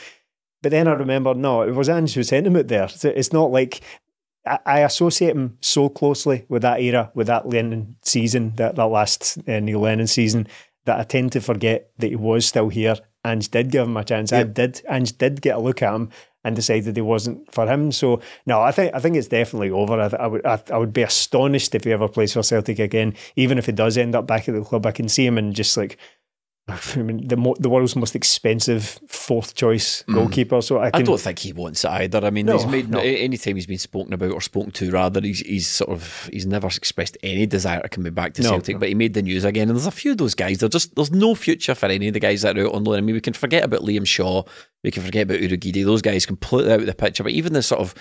Speaker 5: But then I remember, no, it was Ange who sent him out there. So it's not like I, I associate him so closely with that era, with that Lennon season, that, that last uh, Neil Lennon season, that I tend to forget that he was still here. Ange did give him a chance. I did. Ange did get a look at him and decided he wasn't for him. So no, I think I think it's definitely over. I, I would I, I would be astonished if he ever plays for Celtic again. Even if he does end up back at the club, I can see him in just like. I mean, the mo- the world's most expensive fourth choice mm. goalkeeper. So I
Speaker 3: I don't think he wants it either. I mean,
Speaker 5: No,
Speaker 3: he's made
Speaker 5: no.
Speaker 3: any time he's been spoken about or spoken to, rather, he's he's sort of he's never expressed any desire to come back to
Speaker 5: No,
Speaker 3: Celtic. But he made the news again, and there's a few of those guys. They're just there's no future for any of the guys that are out on loan. I mean, we can forget about Liam Shaw, we can forget about Urhoghide. Those guys completely out of the picture. But even the sort of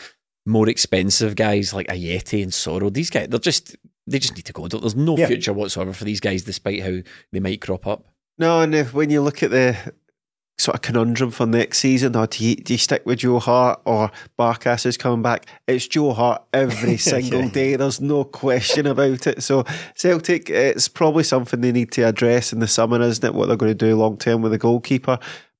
Speaker 3: more expensive guys like Ajeti and Soro, these guys they're just they just need to go. There's no
Speaker 5: Yeah.
Speaker 3: future whatsoever for these guys, despite how they might crop up.
Speaker 4: No, and if, when you look at the sort of conundrum for next season, or do you, do you stick with Joe Hart or Barkas is coming back? It's Joe Hart every single day. There's no question about it. So Celtic, it's probably something they need to address in the summer, isn't it? What they're going to do long term with the goalkeeper.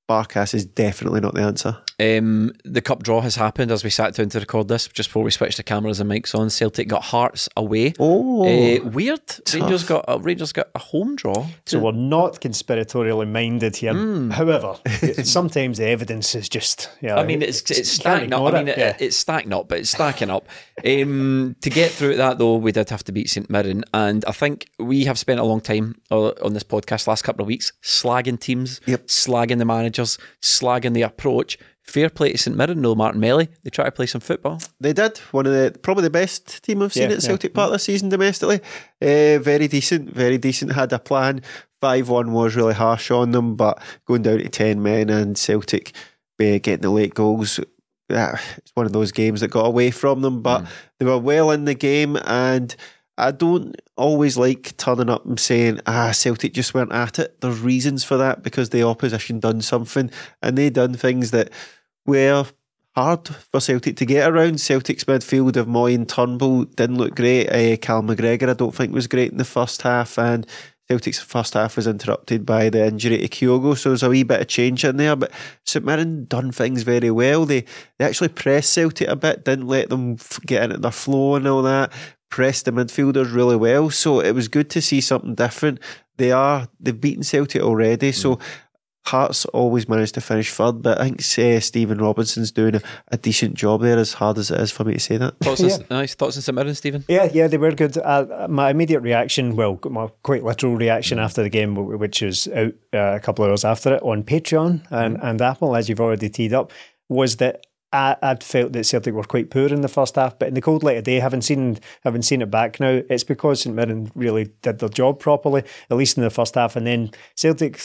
Speaker 4: Barkas is definitely not the answer.
Speaker 3: Um, the cup draw has happened as we sat down to record this. Just before we switched the cameras and mics on, Celtic got Hearts away.
Speaker 4: Oh,
Speaker 3: Uh, weird. Rangers got a, Rangers got a home draw.
Speaker 5: So we're not conspiratorially minded here. However, sometimes the evidence is just. Yeah.
Speaker 3: I mean, it's it's
Speaker 5: you
Speaker 3: stacking up.
Speaker 5: ignore
Speaker 3: I mean,
Speaker 5: it.
Speaker 3: it,
Speaker 5: Yeah.
Speaker 3: it's stacking up, but it's stacking up. Um, to get through that, though, we did have to beat St Mirren, and I think we have spent a long time uh, on this podcast last couple of weeks slagging teams,
Speaker 4: Yep.
Speaker 3: slagging the manager, managers slagging the approach. Fair play to St Mirren, no Martin Melly. They try to play some football.
Speaker 4: They did one of the probably the best team I've seen
Speaker 5: Yeah,
Speaker 4: at Celtic
Speaker 5: yeah.
Speaker 4: Park this season domestically. Uh, very decent, very decent. Had a plan. Five one was really harsh on them, but going down to ten men and Celtic uh, getting the late goals. uh, it's one of those games that got away from them, but they were well in the game. And I don't always like turning up and saying, "Ah, Celtic just weren't at it." There's reasons for that because the opposition done something, and they done things that were hard for Celtic to get around. Celtic's midfield of Mooy and Turnbull didn't look great. Uh, Cal McGregor, I don't think, was great in the first half, and Celtic's first half was interrupted by the injury to Kyogo, so there's a wee bit of change in there. But St Mirren done things very well. They they actually pressed Celtic a bit, didn't let them get into their flow and all that. Pressed the midfielders really well, so it was good to see something different. They are they've beaten Celtic already, so Hearts always managed to finish third, but I think uh, Stephen Robinson's doing a, a decent job there, as hard as it is for me to say that.
Speaker 3: Thoughts, on, nice. Thoughts on St Mirren, Stephen?
Speaker 5: Yeah, yeah, they were good. Uh, my immediate reaction, well, my quite literal reaction after the game, which was out uh, a couple of hours after it on Patreon and, and Apple, as you've already teed up, was that I, I'd felt that Celtic were quite poor in the first half, but in the cold light of day, having seen having seen it back now, it's because St Mirren really did their job properly, at least in the first half, and then Celtic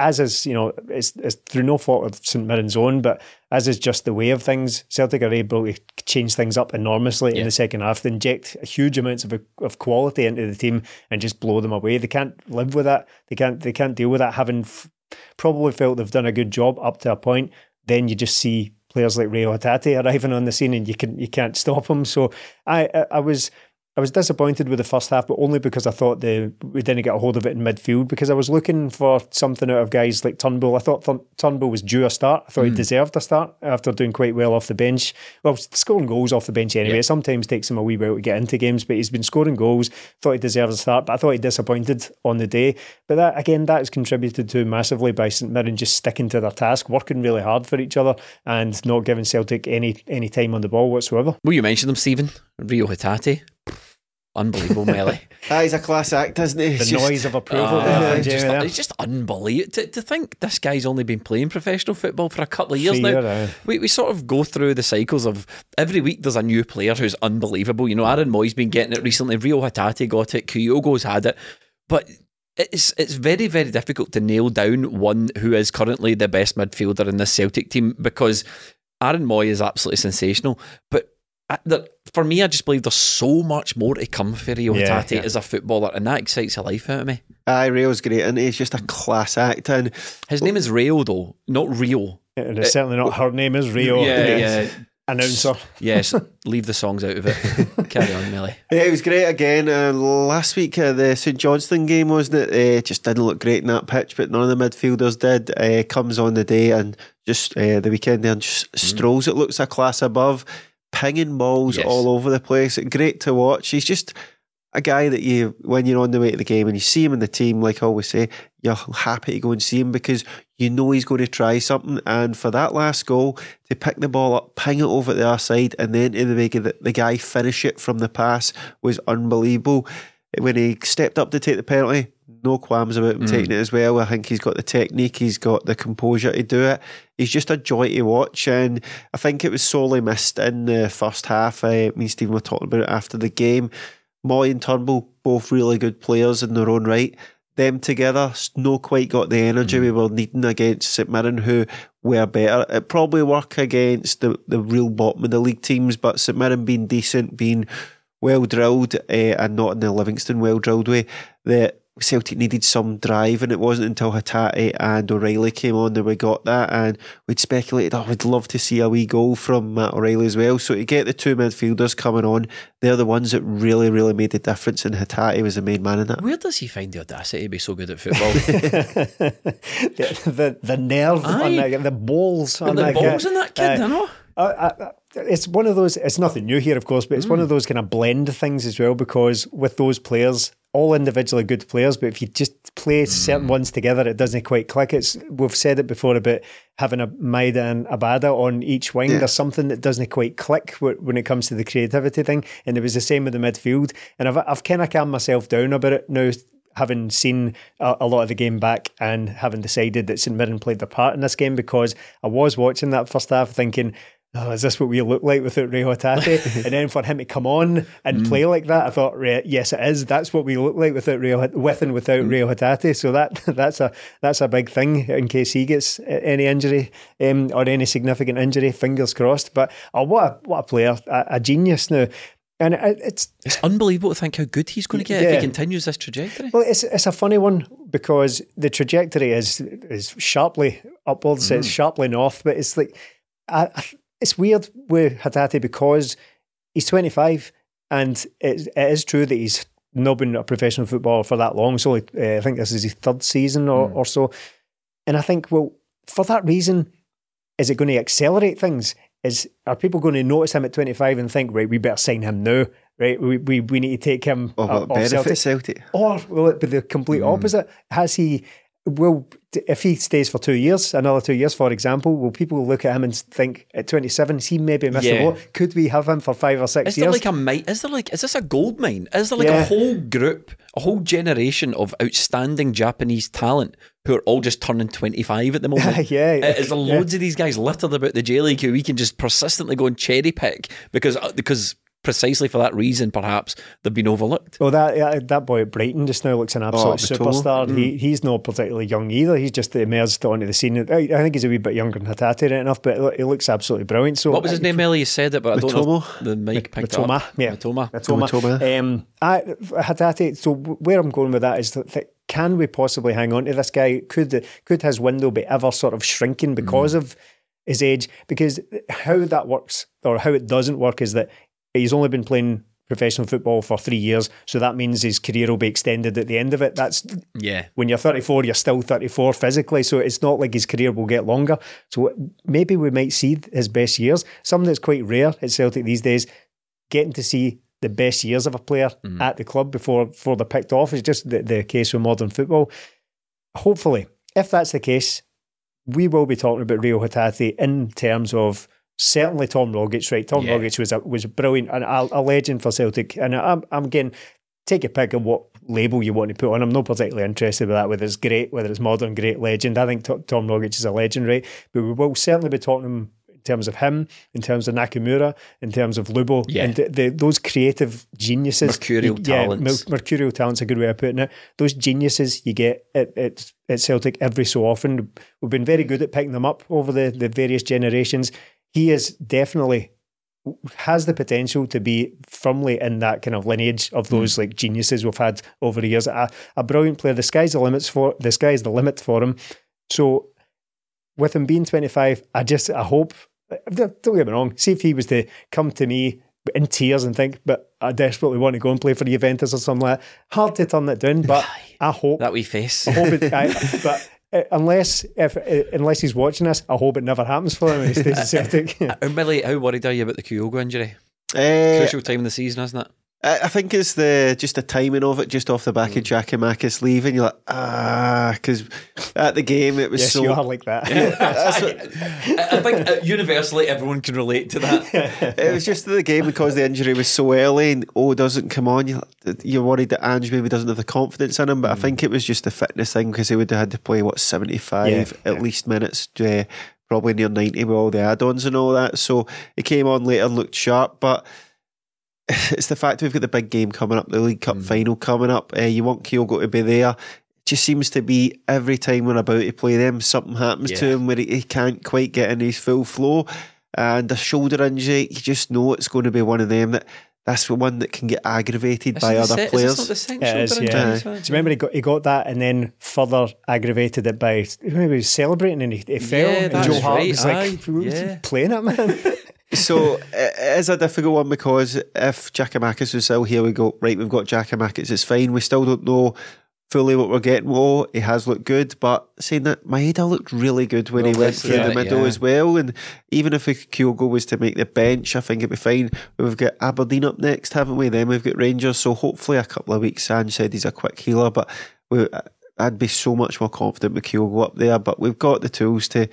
Speaker 5: as is, you know, it's, it's through no fault of St Mirren's own, but as is just the way of things, Celtic are able to change things up enormously in the second half. They inject huge amounts of, of quality into the team and just blow them away. They can't live with that. They can't. They can't deal with that. Having f- probably felt they've done a good job up to a point, then you just see players like Ray Hatate arriving on the scene, and you can you can't stop them. So I, I was. I was disappointed with the first half, but only because I thought the we didn't get a hold of it in midfield. Because I was looking for something out of guys like Turnbull. I thought Thun- Turnbull was due a start. I thought he hmm. deserved a start after doing quite well off the bench. Well, scoring goals off the bench anyway. It sometimes takes him a wee while to get into games, but he's been scoring goals. Thought he deserved a start, but I thought he disappointed on the day. But that again, that is contributed to massively by St Mirren just sticking to their task, working really hard for each other, and not giving Celtic any any time on the ball whatsoever.
Speaker 3: Well, you mentioned them, Stephen. Rio Hatate. Unbelievable, Melly.
Speaker 4: Ah, he's a class act, isn't he?
Speaker 5: The
Speaker 4: just-
Speaker 5: noise of approval
Speaker 3: Ah,
Speaker 5: there from
Speaker 3: it's, just,
Speaker 5: Jamie there.
Speaker 3: it's just unbelievable to, to think this guy's only been playing professional football for a couple of years
Speaker 5: For
Speaker 3: now.
Speaker 5: a.
Speaker 3: We, we sort of go through the cycles of every week there's a new player who's unbelievable. You know, Aaron Mooy's been getting it recently. Rio Hatate got it. Kyogo's had it. But it's it's very, very difficult to nail down one who is currently the best midfielder in this Celtic team because Aaron Mooy is absolutely sensational. But I, there, for me, I just believe there's so much more to come for Rio
Speaker 5: Yeah,
Speaker 3: Hatate
Speaker 5: yeah.
Speaker 3: as a footballer, and that excites the life out of me.
Speaker 4: Aye, Rail's great, and he's just a class act. And
Speaker 3: His name is Rio, though, not Rio.
Speaker 5: And it's certainly not her name is Rio.
Speaker 3: Yeah,
Speaker 5: It's
Speaker 3: yeah.
Speaker 5: Announcer.
Speaker 3: Yes, leave the songs out of it. Carry on, Melly.
Speaker 4: Yeah, it was great again. Uh, last week, uh, the St Johnstone game, wasn't it? Uh, just didn't look great in that pitch, but none of the midfielders did. Uh, comes on the day and just uh, the weekend there and just strolls. It looks a class above, pinging balls
Speaker 3: Yes.
Speaker 4: all over the place. Great to watch. He's just a guy that you, when you're on the way to the game and you see him in the team, like I always say, you're happy to go and see him because you know he's going to try something. And for that last goal, to pick the ball up, ping it over to the other side, and then to the way the, the guy finish it from the pass was unbelievable. When he stepped up to take the penalty, no qualms about him taking it as well. I think he's got the technique, he's got the composure to do it. He's just a joy to watch, and I think it was sorely missed in the first half. Uh, me and Stephen were talking about it after the game. Mooy and Turnbull, both really good players in their own right. Them together, no quite got the energy we were needing against St Mirren, who were better. It probably work against the, the real bottom of the league teams, but St Mirren being decent, being well drilled, uh, and not in the Livingston well drilled way, that Celtic needed some drive, and it wasn't until Hatate and O'Riley came on that we got that. And we'd speculated, oh, I would love to see a wee goal from Matt O'Riley as well. So to get the two midfielders coming on, they're the ones that really, really made the difference. And Hatate was the main man in that.
Speaker 3: Where does he find the audacity to be so good at football?
Speaker 5: the, the the nerve on that, the balls on
Speaker 3: the
Speaker 5: that
Speaker 3: balls
Speaker 5: guy.
Speaker 3: in that kid,
Speaker 5: Aye.
Speaker 3: I know.
Speaker 5: I, I, it's one of those. It's nothing new here, of course, but it's one of
Speaker 3: Mm.
Speaker 5: those kind of blend things as well. Because with those players, all individually good players, but if you just play certain
Speaker 3: Mm.
Speaker 5: ones together, it doesn't quite click. It's we've said it before about having a Maeda and Abada on each wing. There's something that doesn't quite click when it comes to the creativity thing, and it was the same with the midfield. And I've I've kind of calmed myself down about it now. having seen a, a, lot of the game back and having decided that St Mirren played their part in this game because I was watching that first half thinking, oh, is this what we look like without Reo Hatate? and then for him to come on and mm. play like that, I thought, yes, it is. That's what we look like without Reo, with and without mm. Reo Hatate. So that that's a that's a big thing in case he gets any injury um, or any significant injury. Fingers crossed. But oh, what a, what a player, a, a genius now. And it's
Speaker 3: it's unbelievable to think how good he's going to get yeah. if he continues this trajectory.
Speaker 5: Well, it's it's a funny one because the trajectory is is sharply upwards, mm. it's sharply north, but it's like I, it's weird with Hatate because he's 25 and it, it is true that he's not been a professional footballer for that long. So uh, I think this is his third season or, mm. or so. And I think, well, for that reason, is it going to accelerate things? Is are people going to notice him at 25 and think, right, we better sign him now, right? We we, we need to take him
Speaker 4: or off Celtic. Celtic.
Speaker 5: Or will it be the complete mm. opposite? Has he will if he stays for two years, another two years, for example, will people look at him and think at 27, is he maybe missed yeah. the boat? Could we have him for five or six
Speaker 3: is
Speaker 5: years?
Speaker 3: There like a? Is there like is this a gold mine? Is there like yeah. a whole group, a whole generation of outstanding Japanese talent who are all just turning 25 at the moment?
Speaker 5: yeah,
Speaker 3: is there loads yeah. of these guys littered about the J League who we can just persistently go and cherry pick because uh, because precisely for that reason, perhaps they've been overlooked.
Speaker 5: Well, that yeah, that boy at Brighton just now looks an absolute oh, superstar. Mm. He he's not particularly young either. He's just emerged onto the scene. I, I think he's a wee bit younger than Hatate right enough, but he looks absolutely brilliant. So
Speaker 3: what was his name? Ellie, you said it, but I don't know. The mic picked Mitoma, up.
Speaker 5: Yeah,
Speaker 3: Mitoma.
Speaker 5: Mitoma. Mitoma. Um, I, Hatate. So where I'm going with that is that. Can we possibly hang on to this guy? Could could his window be ever sort of shrinking because mm. of his age? Because how that works or how it doesn't work is that he's only been playing professional football for three years, so that means his career will be extended at the end of it. That's
Speaker 3: yeah.
Speaker 5: When you're 34, you're still 34 physically, so it's not like his career will get longer. So maybe we might see his best years. Something that's quite rare at Celtic these days, getting to see the best years of a player mm. at the club before before they're picked off is just the, the case with modern football. Hopefully, if that's the case, we will be talking about Rio Hatate in terms of certainly Tom Rogic, right? Tom yeah. Rogic was a, was brilliant and a, a legend for Celtic. And I'm, I'm again, take a pick of what label you want to put on. I'm not particularly interested with that, whether it's great, whether it's modern, great legend. I think Tom Rogic is a legend, right? But we will certainly be talking in terms of him, in terms of Nakamura, in terms of Lubo,
Speaker 3: yeah.
Speaker 5: and the, the, those creative geniuses.
Speaker 3: Mercurial you, talents.
Speaker 5: Yeah, mercurial talents, a good way of putting it. Those geniuses you get at, at, at Celtic every so often. We've been very good at picking them up over the, the various generations he is definitely has the potential to be firmly in that kind of lineage of hmm. those mm. like geniuses we've had over the years. A, a brilliant player. The sky's the limits for the sky's the limit for him. So with him being 25, I just I hope don't get me wrong. See if he was to come to me in tears and think, but I desperately want to go and play for the Juventus or something like that. Hard to turn that down, but I hope
Speaker 3: that we face.
Speaker 5: I hope it, I, but unless if uh, unless he's watching this, I hope it never happens for him. He stays at Celtic.
Speaker 3: how, Millie, how worried are you about the Kyogo injury? Uh, Crucial time in the season, isn't it?
Speaker 4: I think it's the just the timing of it, just off the back mm. of Giakoumakis leaving. You're like, ah, because at the game it was
Speaker 5: yes,
Speaker 4: so.
Speaker 5: you are like that.
Speaker 3: I, I, think uh, universally everyone can relate to that.
Speaker 4: it was just the game because the injury was so early and oh, doesn't come on. You're, you're worried that Ange maybe doesn't have the confidence in him, but mm. I think it was just the fitness thing because he would have had to play what seventy five yeah, at yeah. least minutes. Uh, probably near 90 with all the add-ons and all that so he came on later and looked sharp but it's the fact we've got the big game coming up, the League Cup mm. final coming up. Uh, you want Kyogo to be there. It just seems to be every time we're about to play them, something happens yeah. to him where he, he, can't quite get in his full flow. And a shoulder injury, you just know it's going to be one of them that that's the one that can get aggravated
Speaker 3: is
Speaker 4: by other
Speaker 3: se-
Speaker 4: players.
Speaker 3: Is it
Speaker 5: is, yeah. Do you remember he got, he got that and then further aggravated it by maybe he was celebrating and he, he fell
Speaker 3: yeah,
Speaker 5: and Joe Hart
Speaker 3: right.
Speaker 5: was like yeah. playing it, man.
Speaker 4: so it is a difficult one because if Giakoumakis was still here, we go right. We've got Giakoumakis. It's fine. We still don't know fully what we're getting. Oh, he has looked good, but saying that Maeda looked really good when well, he went through the middle yeah. as well. And even if Kyogo was to make the bench, I think it'd be fine. We've got Aberdeen up next, haven't we? Then we've got Rangers. So hopefully a couple of weeks. Sanj said he's a quick healer, but we, I'd be so much more confident with Kyogo up there. But we've got the tools to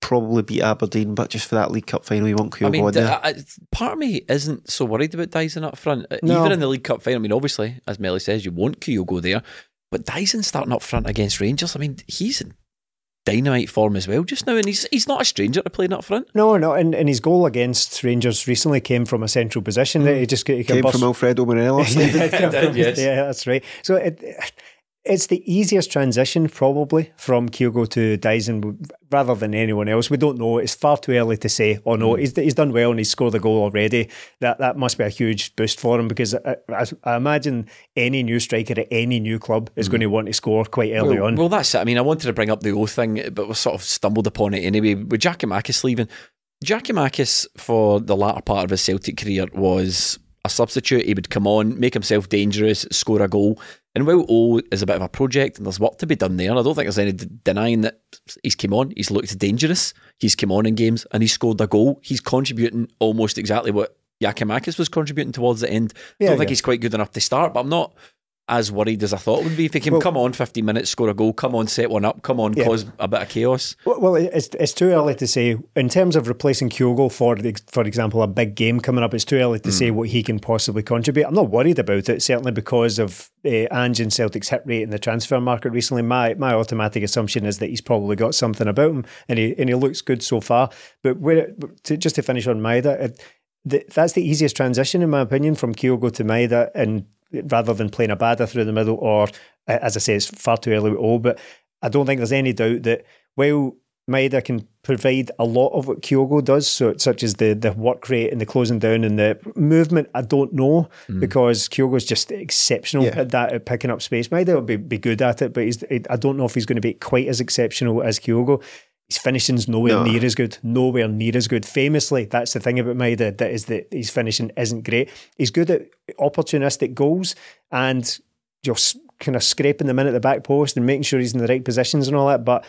Speaker 4: probably beat Aberdeen, but just for that League Cup final, you want Kyogo I mean, there. I,
Speaker 3: part of me isn't so worried about Daizen up front.
Speaker 5: Uh, no.
Speaker 3: Even in the League Cup final, I mean, obviously, as Melly says, you want Kyogo there. But Daizen starting up front against Rangers, I mean, he's in dynamite form as well just now, and he's he's not a stranger to playing up front.
Speaker 5: No, no, and, and his goal against Rangers recently came from a central position. That hmm. he just he
Speaker 4: Came from Alfredo Morelos.
Speaker 5: He did come
Speaker 3: did,
Speaker 5: from-
Speaker 3: yes.
Speaker 5: Yeah, that's right. So it, it's the easiest transition probably from Kyogo to Daizen rather than anyone else. We don't know. It's far too early to say. Oh no, hmm. he's, he's done well and he's scored a goal already. That that must be a huge boost for him because uh, I, I, I imagine any new striker at any new club is hmm. going to want to score quite early
Speaker 3: well,
Speaker 5: on.
Speaker 3: well, that's it. I mean, I wanted to bring up the O thing, but we sort of stumbled upon it anyway. With Giakoumakis leaving, Giakoumakis for the latter part of his Celtic career was a substitute. He would come on, make himself dangerous, score a goal. And while O is a bit of a project and there's work to be done there, I don't think there's any d- denying that he's come on, he's looked dangerous, he's come on in games and he's scored a goal. He's contributing almost exactly what Giakoumakis was contributing towards the end. I don't think he's quite good enough to start, but I'm not as worried as I thought it would be. If he can
Speaker 5: Well-
Speaker 3: come on 15 minutes, score a goal, come on, set one up, come on,
Speaker 5: Yeah.
Speaker 3: cause a bit of chaos.
Speaker 5: Well, it's it's too early to say in terms of replacing Kyogo for the, for example a big game coming up. It's too early to say what he can possibly contribute. I'm not worried about it certainly because of uh, Ange and Celtic's hit rate in the transfer market recently. My my automatic assumption is that he's probably got something about him and he and he looks good so far. But where, to, just to finish on Maeda, it, the, that's the easiest transition in my opinion from Kyogo to Maeda and rather than playing Abada through the middle or as I say it's far too early with O but I don't think there's any doubt that while Maeda can provide a lot of what Kyogo does, so such as the the work rate and the closing down and the movement. I don't know mm. because Kyogo's just exceptional
Speaker 4: Yeah.
Speaker 5: at that at picking up space. Maeda will be, be good at it, but he's I don't know if he's going to be quite as exceptional as Kyogo. His finishing's nowhere
Speaker 4: No.
Speaker 5: near as good. Nowhere near as good. Famously, that's the thing about Maeda that is that his finishing isn't great. He's good at opportunistic goals and just kind of scraping them in at the back post and making sure he's in the right positions and all that. But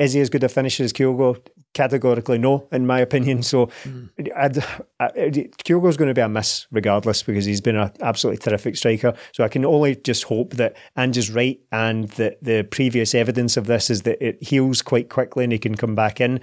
Speaker 5: is he as good a finisher as Kyogo? Categorically, no, in my opinion. So, hmm. I'd, I, Kyogo's going to be a miss regardless because he's been an absolutely terrific striker. So, I can only just hope that Ange is right and that the previous evidence of this is that it heals quite quickly and he can come back in.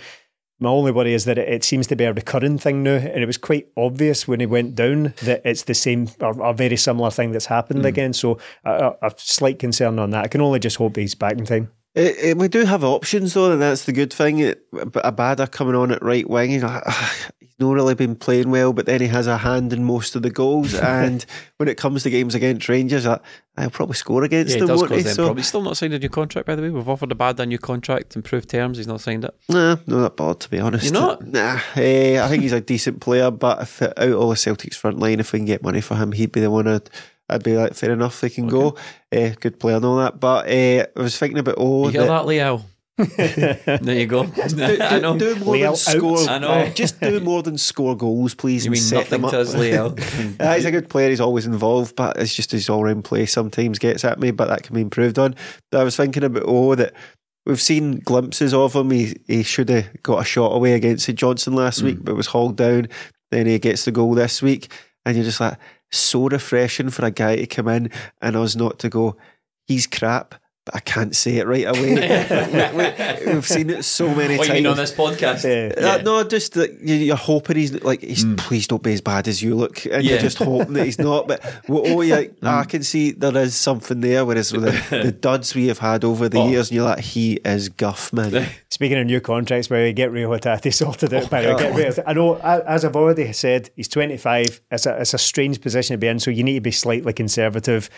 Speaker 5: My only worry is that it, it seems to be a recurring thing now, and it was quite obvious when he went down that it's the same or a very similar thing that's happened hmm. again. So, a- a slight concern on that. I can only just hope he's back in time.
Speaker 4: It, it- we do have options though, and that's the good thing. It, Abada coming on at right wing, he's, like, "Ah, he's not really been playing well, but then he has a hand in most of the goals. and when it comes to games against Rangers, I, I'll probably score against
Speaker 3: Yeah,
Speaker 4: them, won't he? So.
Speaker 3: He's still not signed a new contract, by the way. We've offered Abada a new contract, improved terms. He's not signed it.
Speaker 4: nah, not that bad to be honest.
Speaker 3: You're not?
Speaker 4: Nah, eh, I think he's a decent player, but if out of all the Celtics front line, if we can get money for him, he'd be the one I'd. I'd be like, fair enough, they can go. Uh, good player and all that. But uh, I was thinking about, oh,
Speaker 3: You hear that, Leo? there you go.
Speaker 4: do,
Speaker 3: I know.
Speaker 4: do more
Speaker 5: Leo
Speaker 4: than
Speaker 5: out.
Speaker 4: score.
Speaker 3: I know.
Speaker 4: Just do more than score goals, please.
Speaker 3: You
Speaker 4: and
Speaker 3: mean
Speaker 4: set them
Speaker 3: nothing
Speaker 4: up.
Speaker 3: to us, Leo?
Speaker 4: Uh, he's a good player. He's always involved, but it's just his all-round play sometimes gets at me. But that can be improved on. But I was thinking about oh that we've seen glimpses of him. He he should have got a shot away against St Johnstone last
Speaker 3: Mm.
Speaker 4: week, but was hauled down. Then he gets the goal this week, and you're just like so refreshing for a guy to come in and us not to go. He's crap. But I can't say it right away. we, have seen it so many
Speaker 3: What
Speaker 4: times.
Speaker 3: you mean on this podcast?
Speaker 5: Yeah.
Speaker 4: Uh, no, just that you- you're hoping he's like, he's, please don't be as bad as you look, and you're just hoping that he's not. But well, oh, yeah, I can see there is something there. Whereas with the, the duds we have had over the
Speaker 3: Oh.
Speaker 4: years, and you're like, he is guff, man.
Speaker 5: Speaking of new contracts, by the way, get Rio Hatate sorted out. by the way, get Rio- I know, as I've already said, he's 25. It's a, it's a strange position to be in, so you need to be slightly conservative.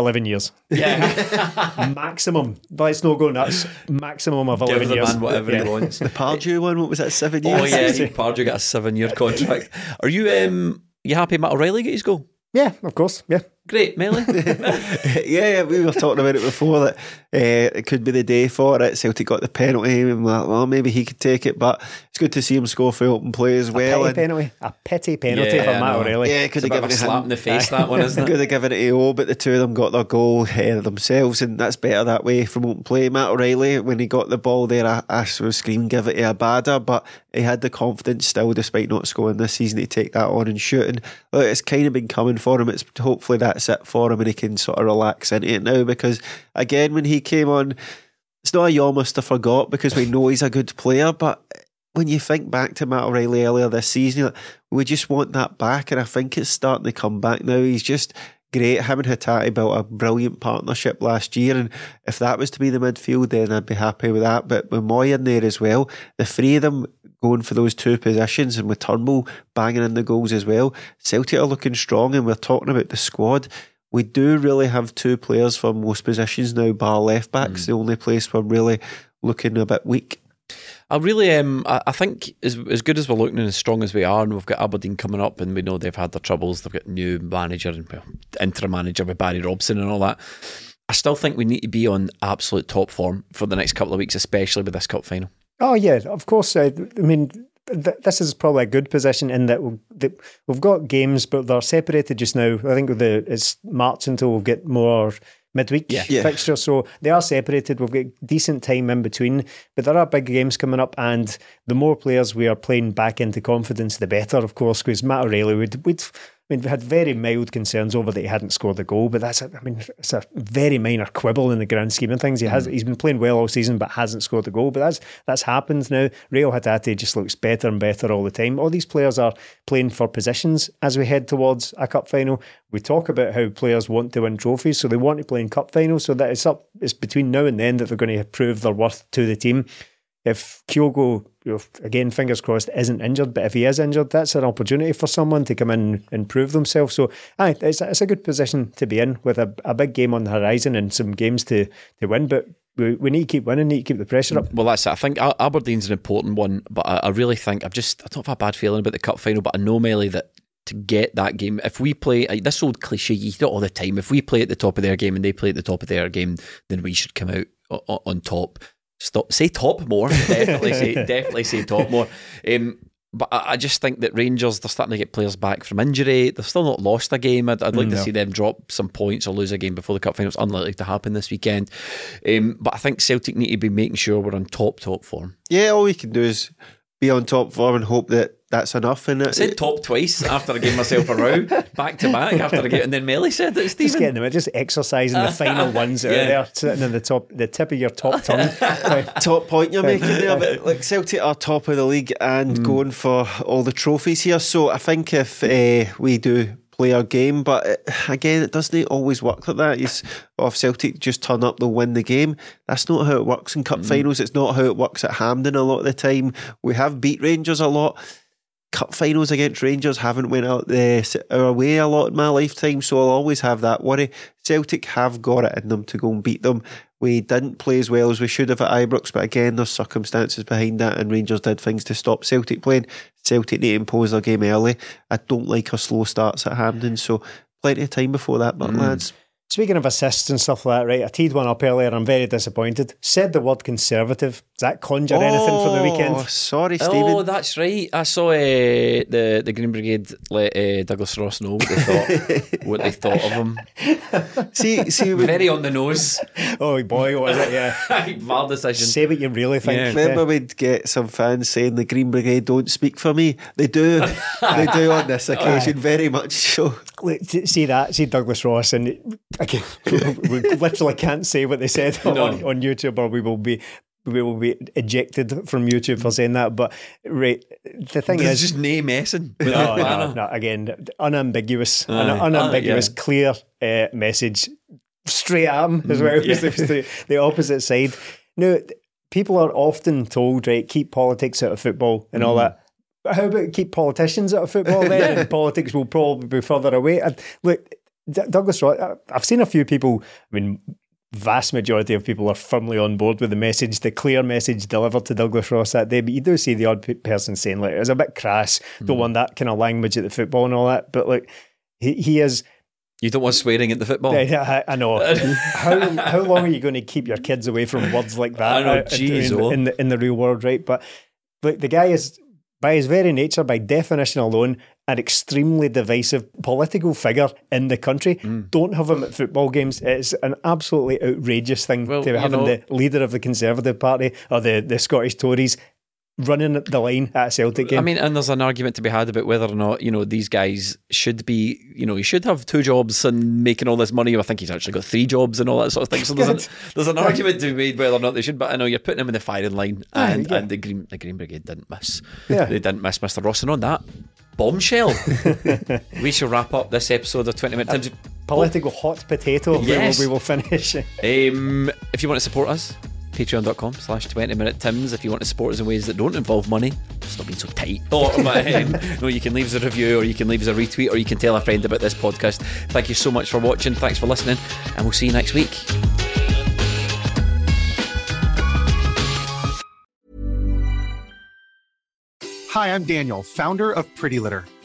Speaker 5: 11 years.
Speaker 3: Yeah.
Speaker 5: Maximum. Let's not go nuts. Maximum of 11
Speaker 3: Give the
Speaker 5: years.
Speaker 3: man whatever
Speaker 5: Yeah.
Speaker 3: he wants.
Speaker 4: The Pardew one, what was that? Seven years.
Speaker 3: Oh yeah, he Pardew got a seven-year contract. Are you um you happy Matt O'Riley get his goal?
Speaker 5: Yeah, of course. Yeah.
Speaker 3: Great, Melly.
Speaker 4: yeah, yeah, we were talking about it before that uh, it could be the day for it. Celtic got the penalty, and we're like, well, maybe he could take it, but it's good to see him score for open play as well.
Speaker 5: Petty
Speaker 4: and-
Speaker 5: penalty. A petty penalty
Speaker 3: Yeah,
Speaker 5: for Matt. O'Riley.
Speaker 4: Yeah, could have given
Speaker 3: a slap
Speaker 4: him.
Speaker 3: in the face, that one, isn't it?
Speaker 4: Could have given it to O, but the two of them got their goal ahead of themselves, and that's better that way from open play. Matt O'Riley, when he got the ball there, I, I was screaming, give it to Abada, but he had the confidence still, despite not scoring this season, to take that on and shoot. And look, it's kind of been coming for him. It's hopefully that's it for him, and he can sort of relax into it now. Because again, when he came on, it's not a you almost have forgot because we know he's a good player, but when you think back to Matt O'Riley earlier this season, like, we just want that back, and I think it's starting to come back now. He's just great. Him and Hatate built a brilliant partnership last year, and if that was to be the midfield, then I'd be happy with that. But with Mooy in there as well, the three of them going for those two positions, and with Turnbull banging in the goals as well, Celtic are looking strong. And we're talking about the squad. We do really have two players for most positions now, bar left backs. Mm. The only place we're really looking a bit weak.
Speaker 3: I really um I, I think as as good as we're looking and as strong as we are, and we've got Aberdeen coming up, and we know they've had their troubles. They've got new manager and well, interim manager with Barry Robson and all that. I still think we need to be on absolute top form for the next couple of weeks, especially with this cup final.
Speaker 5: Oh yeah, of course. Uh, I mean, th- this is probably a good position in that we've, we've got games, but they're separated just now. I think the it's March until we'll get more midweek yeah. yeah. fixture. So they are separated. We've got decent time in between, but there are big games coming up, and the more players we are playing back into confidence, the better, of course. Because Matt O'Riley would would I mean, we had very mild concerns over that he hadn't scored a goal, but that's, a, I mean, it's a very minor quibble in the grand scheme of things. He has, mm. he's been playing well all season, but hasn't scored a goal. But that's that's happened now. Reo Hatate just looks better and better all the time. All these players are playing for positions as we head towards a cup final. We talk about how players want to win trophies, so they want to play in cup finals. So that it's up. It's between now and then that they're going to prove their worth to the team if Kyogo, again, fingers crossed, isn't injured, but if he is injured, that's an opportunity for someone to come in and prove themselves. So, aye, it's, it's a good position to be in with a, a big game on the horizon and some games to, to win. But we, we need to keep winning, need to keep the pressure up.
Speaker 3: Well, that's it. I think Aberdeen's an important one, but I, I really think I've just I don't have a bad feeling about the cup final, but I know Melly that to get that game. If we play this old cliche, you hear it all the time. If we play at the top of their game and they play at the top of their game, then we should come out on top. Stop. Say top more. Definitely say. definitely say top more. Um, but I, I, just think that Rangers they're starting to get players back from injury. They've still not lost a game. I'd, I'd like no. to see them drop some points or lose a game before the cup final. It's unlikely to happen this weekend. Um, but I think Celtic need to be making sure we're on top top form.
Speaker 4: Yeah, all we can do is be on top form and hope that that's enough. And
Speaker 3: I said top twice after I gave myself a row, back to back after I get, and then Melly said it. Stephen.
Speaker 5: Just getting them, just exercising the final ones out yeah. there, sitting in the top, the tip of your top tongue.
Speaker 4: top point you're making there, but like Celtic are top of the league and mm. going for all the trophies here. So I think if uh, we do play our game. But it, again, it doesn't always work like that. It's, oh, if Celtic just turn up, they'll win the game. That's not how it works in cup mm. finals. It's not how it works at Hampden a lot of the time. We have beat Rangers a lot cup finals against Rangers haven't went out there our way a lot in my lifetime, so I'll always have that worry. Celtic have got it in them to go and beat them. We didn't play as well as we should have at Ibrox, but again, there's circumstances behind that, and Rangers did things to stop Celtic playing. Celtic need to impose their game early. I don't like our slow starts at Hampden, so plenty of time before that, but mm. lads.
Speaker 5: Speaking of assists and stuff like that, right? I teed one up earlier. I'm very disappointed. Said the word conservative. Does that conjure oh, anything for the weekend?
Speaker 4: Oh, sorry, Stephen.
Speaker 3: Oh, that's right. I saw uh, the the Green Brigade let uh, Douglas Ross know what they thought what they thought of him.
Speaker 4: see, see,
Speaker 3: very on the nose.
Speaker 5: Oh boy, what was it? Yeah,
Speaker 3: bad decision.
Speaker 5: Say what you really think. Yeah.
Speaker 4: Remember, yeah. we'd get some fans saying the Green Brigade don't speak for me. They do. they do on this occasion, very much so.
Speaker 5: See that? See Douglas Ross and again, we literally can't say what they said no. on, on YouTube, or we will be we will be ejected from YouTube for saying that. But right, the thing
Speaker 3: There's
Speaker 5: is,
Speaker 3: just no messing.
Speaker 5: No, no, no, Again, unambiguous, Aye. an unambiguous, Aye, yeah. clear uh, message straight at him as well. Yeah. the, the opposite side. Now, people are often told, right, keep politics out of football and mm. all that. But how about keep politicians out of football then? and politics will probably be further away. And look, Douglas Ross, I've seen a few people, I mean, vast majority of people are firmly on board with the message, the clear message delivered to Douglas Ross that day. But you do see the odd person saying, like, it's a bit crass, mm. don't want that kind of language at the football and all that. But like, he, he is.
Speaker 3: You don't want swearing at the football.
Speaker 5: Yeah, I, I know. how how long are you going to keep your kids away from words like that?
Speaker 3: I know, geez,
Speaker 5: in,
Speaker 3: oh.
Speaker 5: in, the in the real world, right? But like, the guy is by his very nature, by definition alone, an extremely divisive political figure in the country. Mm. Don't have him at football games. It's an absolutely outrageous thing well, to have him the leader of the Conservative Party or the, the Scottish Tories running the line at a Celtic game. I
Speaker 3: mean, and there's an argument to be had about whether or not, you know, these guys should be, you know, he should have two jobs and making all this money. I think he's actually got three jobs and all that sort of thing. So there's an, there's an argument to be made whether or not they should, but I know you're putting him in the firing line and, yeah. and the Green the Green Brigade didn't miss. Yeah. They didn't miss Mr. Ross. And on that, bombshell, we shall wrap up this episode of 20 Minute Tims.
Speaker 5: Political hot potato.
Speaker 3: Yes.
Speaker 5: We, will, we will finish.
Speaker 3: Um, if you want to support us, patreon.com slash 20 minute tims. If you want to support us in ways that don't involve money, stop being so tight. Or, um, no, you can leave us a review or you can leave us a retweet or you can tell a friend about this podcast. Thank you so much for watching. Thanks for listening. And we'll see you next week.
Speaker 8: Hi, I'm Daniel, founder of Pretty Litter.